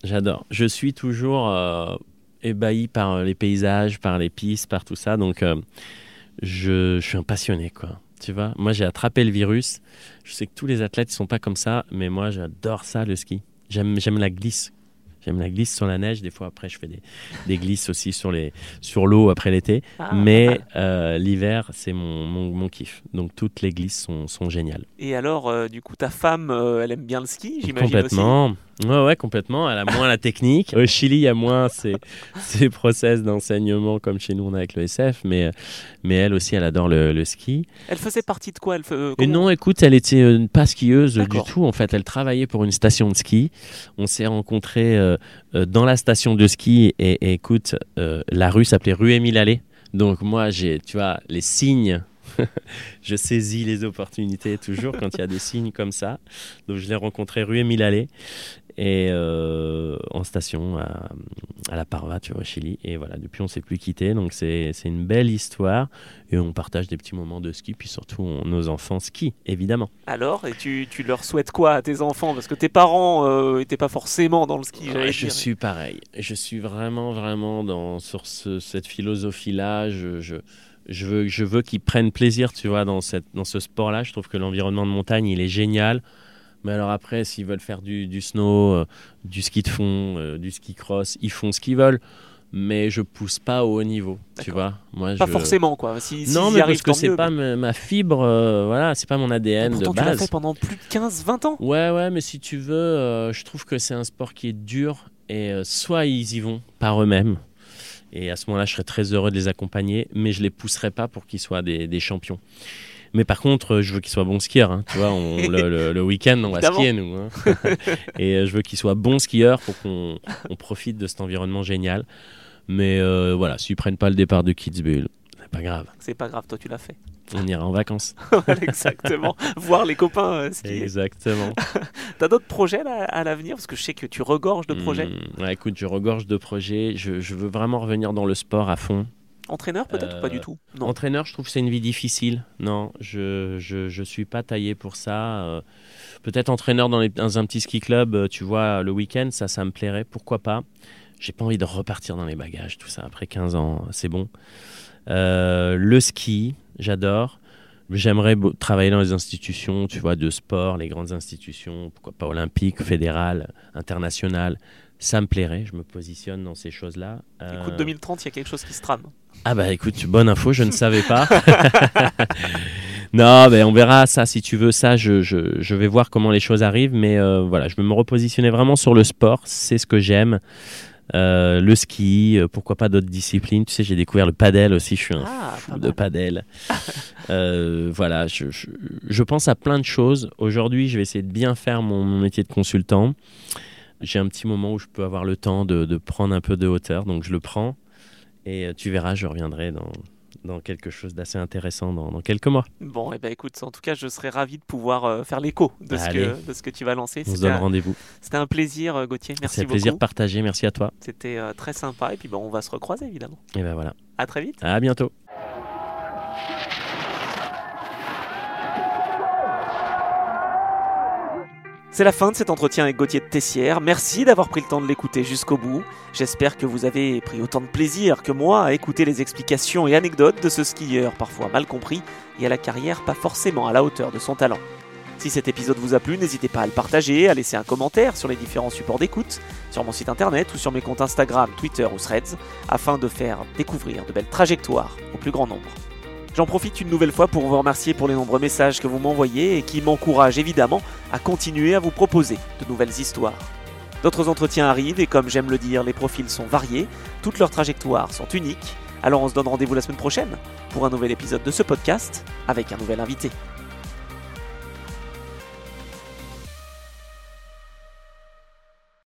j'adore. Je suis toujours euh, ébahi par les paysages, par les pistes, par tout ça. Donc, je, je suis un passionné, quoi. Tu vois, moi j'ai attrapé le virus. Je sais que tous les athlètes ne sont pas comme ça, mais moi j'adore ça, le ski. J'aime la glisse. J'aime la glisse sur la neige. Des fois, après, je fais des, des glisses aussi sur, les, sur l'eau après l'été. Ah, mais euh, l'hiver, c'est mon, mon, mon kiff. Donc toutes les glisses sont, sont géniales. Et alors, euh, du coup, ta femme, euh, elle aime bien le ski, j'imagine aussi? Complètement. Ouais, ouais, complètement. Elle a moins la technique. Au Chili, il y a moins ces, ces process d'enseignement comme chez nous, on a avec le SF. Mais, mais elle aussi, elle adore le, le ski. Elle faisait partie de quoi? Elle, euh, Et non, écoute, elle était euh, pas skieuse du tout. En fait, elle travaillait pour une station de ski. On s'est rencontrés dans la station de ski. Et, et écoute, euh, la rue s'appelait rue Émile Allais. Donc moi, j'ai, tu vois, les signes. je saisis les opportunités toujours quand il y a des signes comme ça. Donc je l'ai rencontré rue Émile Allais et euh, en station à, à la Parva, tu vois, au Chili. Et voilà, depuis on s'est plus quitté. Donc c'est une belle histoire et on partage des petits moments de ski. Puis surtout, on- nos enfants skient, évidemment. Alors, et tu, tu leur souhaites quoi à tes enfants? Parce que tes parents euh, étaient pas forcément dans le ski, Ouais, je dire. suis pareil. Je suis vraiment, vraiment dans, sur ce- cette philosophie-là. Je, je, je veux, je veux qu'ils prennent plaisir, tu vois, dans, cette, dans ce sport-là. Je trouve que l'environnement de montagne, il est génial. Mais alors après, s'ils veulent faire du, du snow, euh, du ski de fond, euh, du ski cross, ils font ce qu'ils veulent. Mais je pousse pas au haut niveau, tu vois. Moi, Pas je... forcément, quoi. Si, Non, mais parce que c'est pas mais- ma, fibre, euh, voilà, c'est pas mon ADN de Pourtant, tu l'as base. fait pendant plus de 15-20 ans. Ouais, ouais, mais si tu veux, euh, je trouve que c'est un sport qui est dur et soit ils y vont par eux-mêmes. Et à ce moment-là, je serais très heureux de les accompagner, mais je les pousserai pas pour qu'ils soient des, des champions. Mais par contre, euh, je veux qu'ils soient bons skieurs. hein. Tu vois, on- le, le- le week-end, on va skier, nous. hein. et euh, je veux qu'ils soient bons skieurs pour qu'on on profite de cet environnement génial. Mais euh, voilà, s'ils prennent pas le départ de Kitzbühel, c'est pas grave. C'est pas grave, toi, tu l'as fait. On ira en vacances. Exactement. Voir les copains euh, skier. Exactement. T'as d'autres projets là, à l'avenir? Parce que je sais que tu regorges de projets. Hmm, ouais, écoute, je regorge de projets. Je, je veux vraiment revenir dans le sport à fond. Entraîneur peut-être ou pas Euh, du tout? Non. Entraîneur, je trouve que c'est une vie difficile. Non, je je, je suis pas taillé pour ça. Euh, Peut-être entraîneur dans, les- dans un petit ski club, euh, tu vois, le week-end, ça, ça me plairait. Pourquoi pas J'ai pas envie de repartir dans les bagages, tout ça. Après 15 ans, c'est bon. Euh, le ski, j'adore. J'aimerais travailler dans les institutions, tu vois, de sport, les grandes institutions, pourquoi pas olympiques, fédérales, internationales. Ça me plairait, je me positionne dans ces choses-là. Écoute, Euh, 2030, il y a quelque chose qui se trame. Ah bah écoute, bonne info, je ne savais pas. non, ben on verra ça si tu veux. Ça, je, je, je vais voir comment les choses arrivent. Mais euh, voilà, je veux me repositionner vraiment sur le sport. C'est ce que j'aime. Euh, le ski, euh, pourquoi pas d'autres disciplines. Tu sais, j'ai découvert le padel aussi. Je suis un Ah, fou de padel. Euh, voilà, je, je, je pense à plein de choses. Aujourd'hui, je vais essayer de bien faire mon, mon métier de consultant. J'ai un petit moment où je peux avoir le temps de, de prendre un peu de hauteur, donc je le prends. Et euh, tu verras, je reviendrai dans, dans quelque chose d'assez intéressant dans, dans quelques mois. Bon, et ben écoute, en tout cas, je serais ravi de pouvoir euh, faire l'écho de, ce que, de ce que tu vas lancer. On se donne rendez-vous. c'était un plaisir, euh, Gauthier. Merci C'est un beaucoup. plaisir partagé. Merci à toi. C'était euh, très sympa. Et puis, on va se recroiser, évidemment. Et ben voilà. À très vite. À bientôt. C'est la fin de cet entretien avec Gauthier de Tessière. Merci d'avoir pris le temps de l'écouter jusqu'au bout. J'espère que vous avez pris autant de plaisir que moi à écouter les explications et anecdotes de ce skieur parfois mal compris et à la carrière pas forcément à la hauteur de son talent. Si cet épisode vous a plu, n'hésitez pas à le partager, à laisser un commentaire sur les différents supports d'écoute, sur mon site internet ou sur mes comptes Instagram, Twitter ou Threads, afin de faire découvrir de belles trajectoires au plus grand nombre. J'en profite une nouvelle fois pour vous remercier pour les nombreux messages que vous m'envoyez et qui m'encouragent évidemment à continuer à vous proposer de nouvelles histoires. D'autres entretiens arrivent et comme j'aime le dire, les profils sont variés, toutes leurs trajectoires sont uniques. Alors on se donne rendez-vous la semaine prochaine pour un nouvel épisode de ce podcast avec un nouvel invité.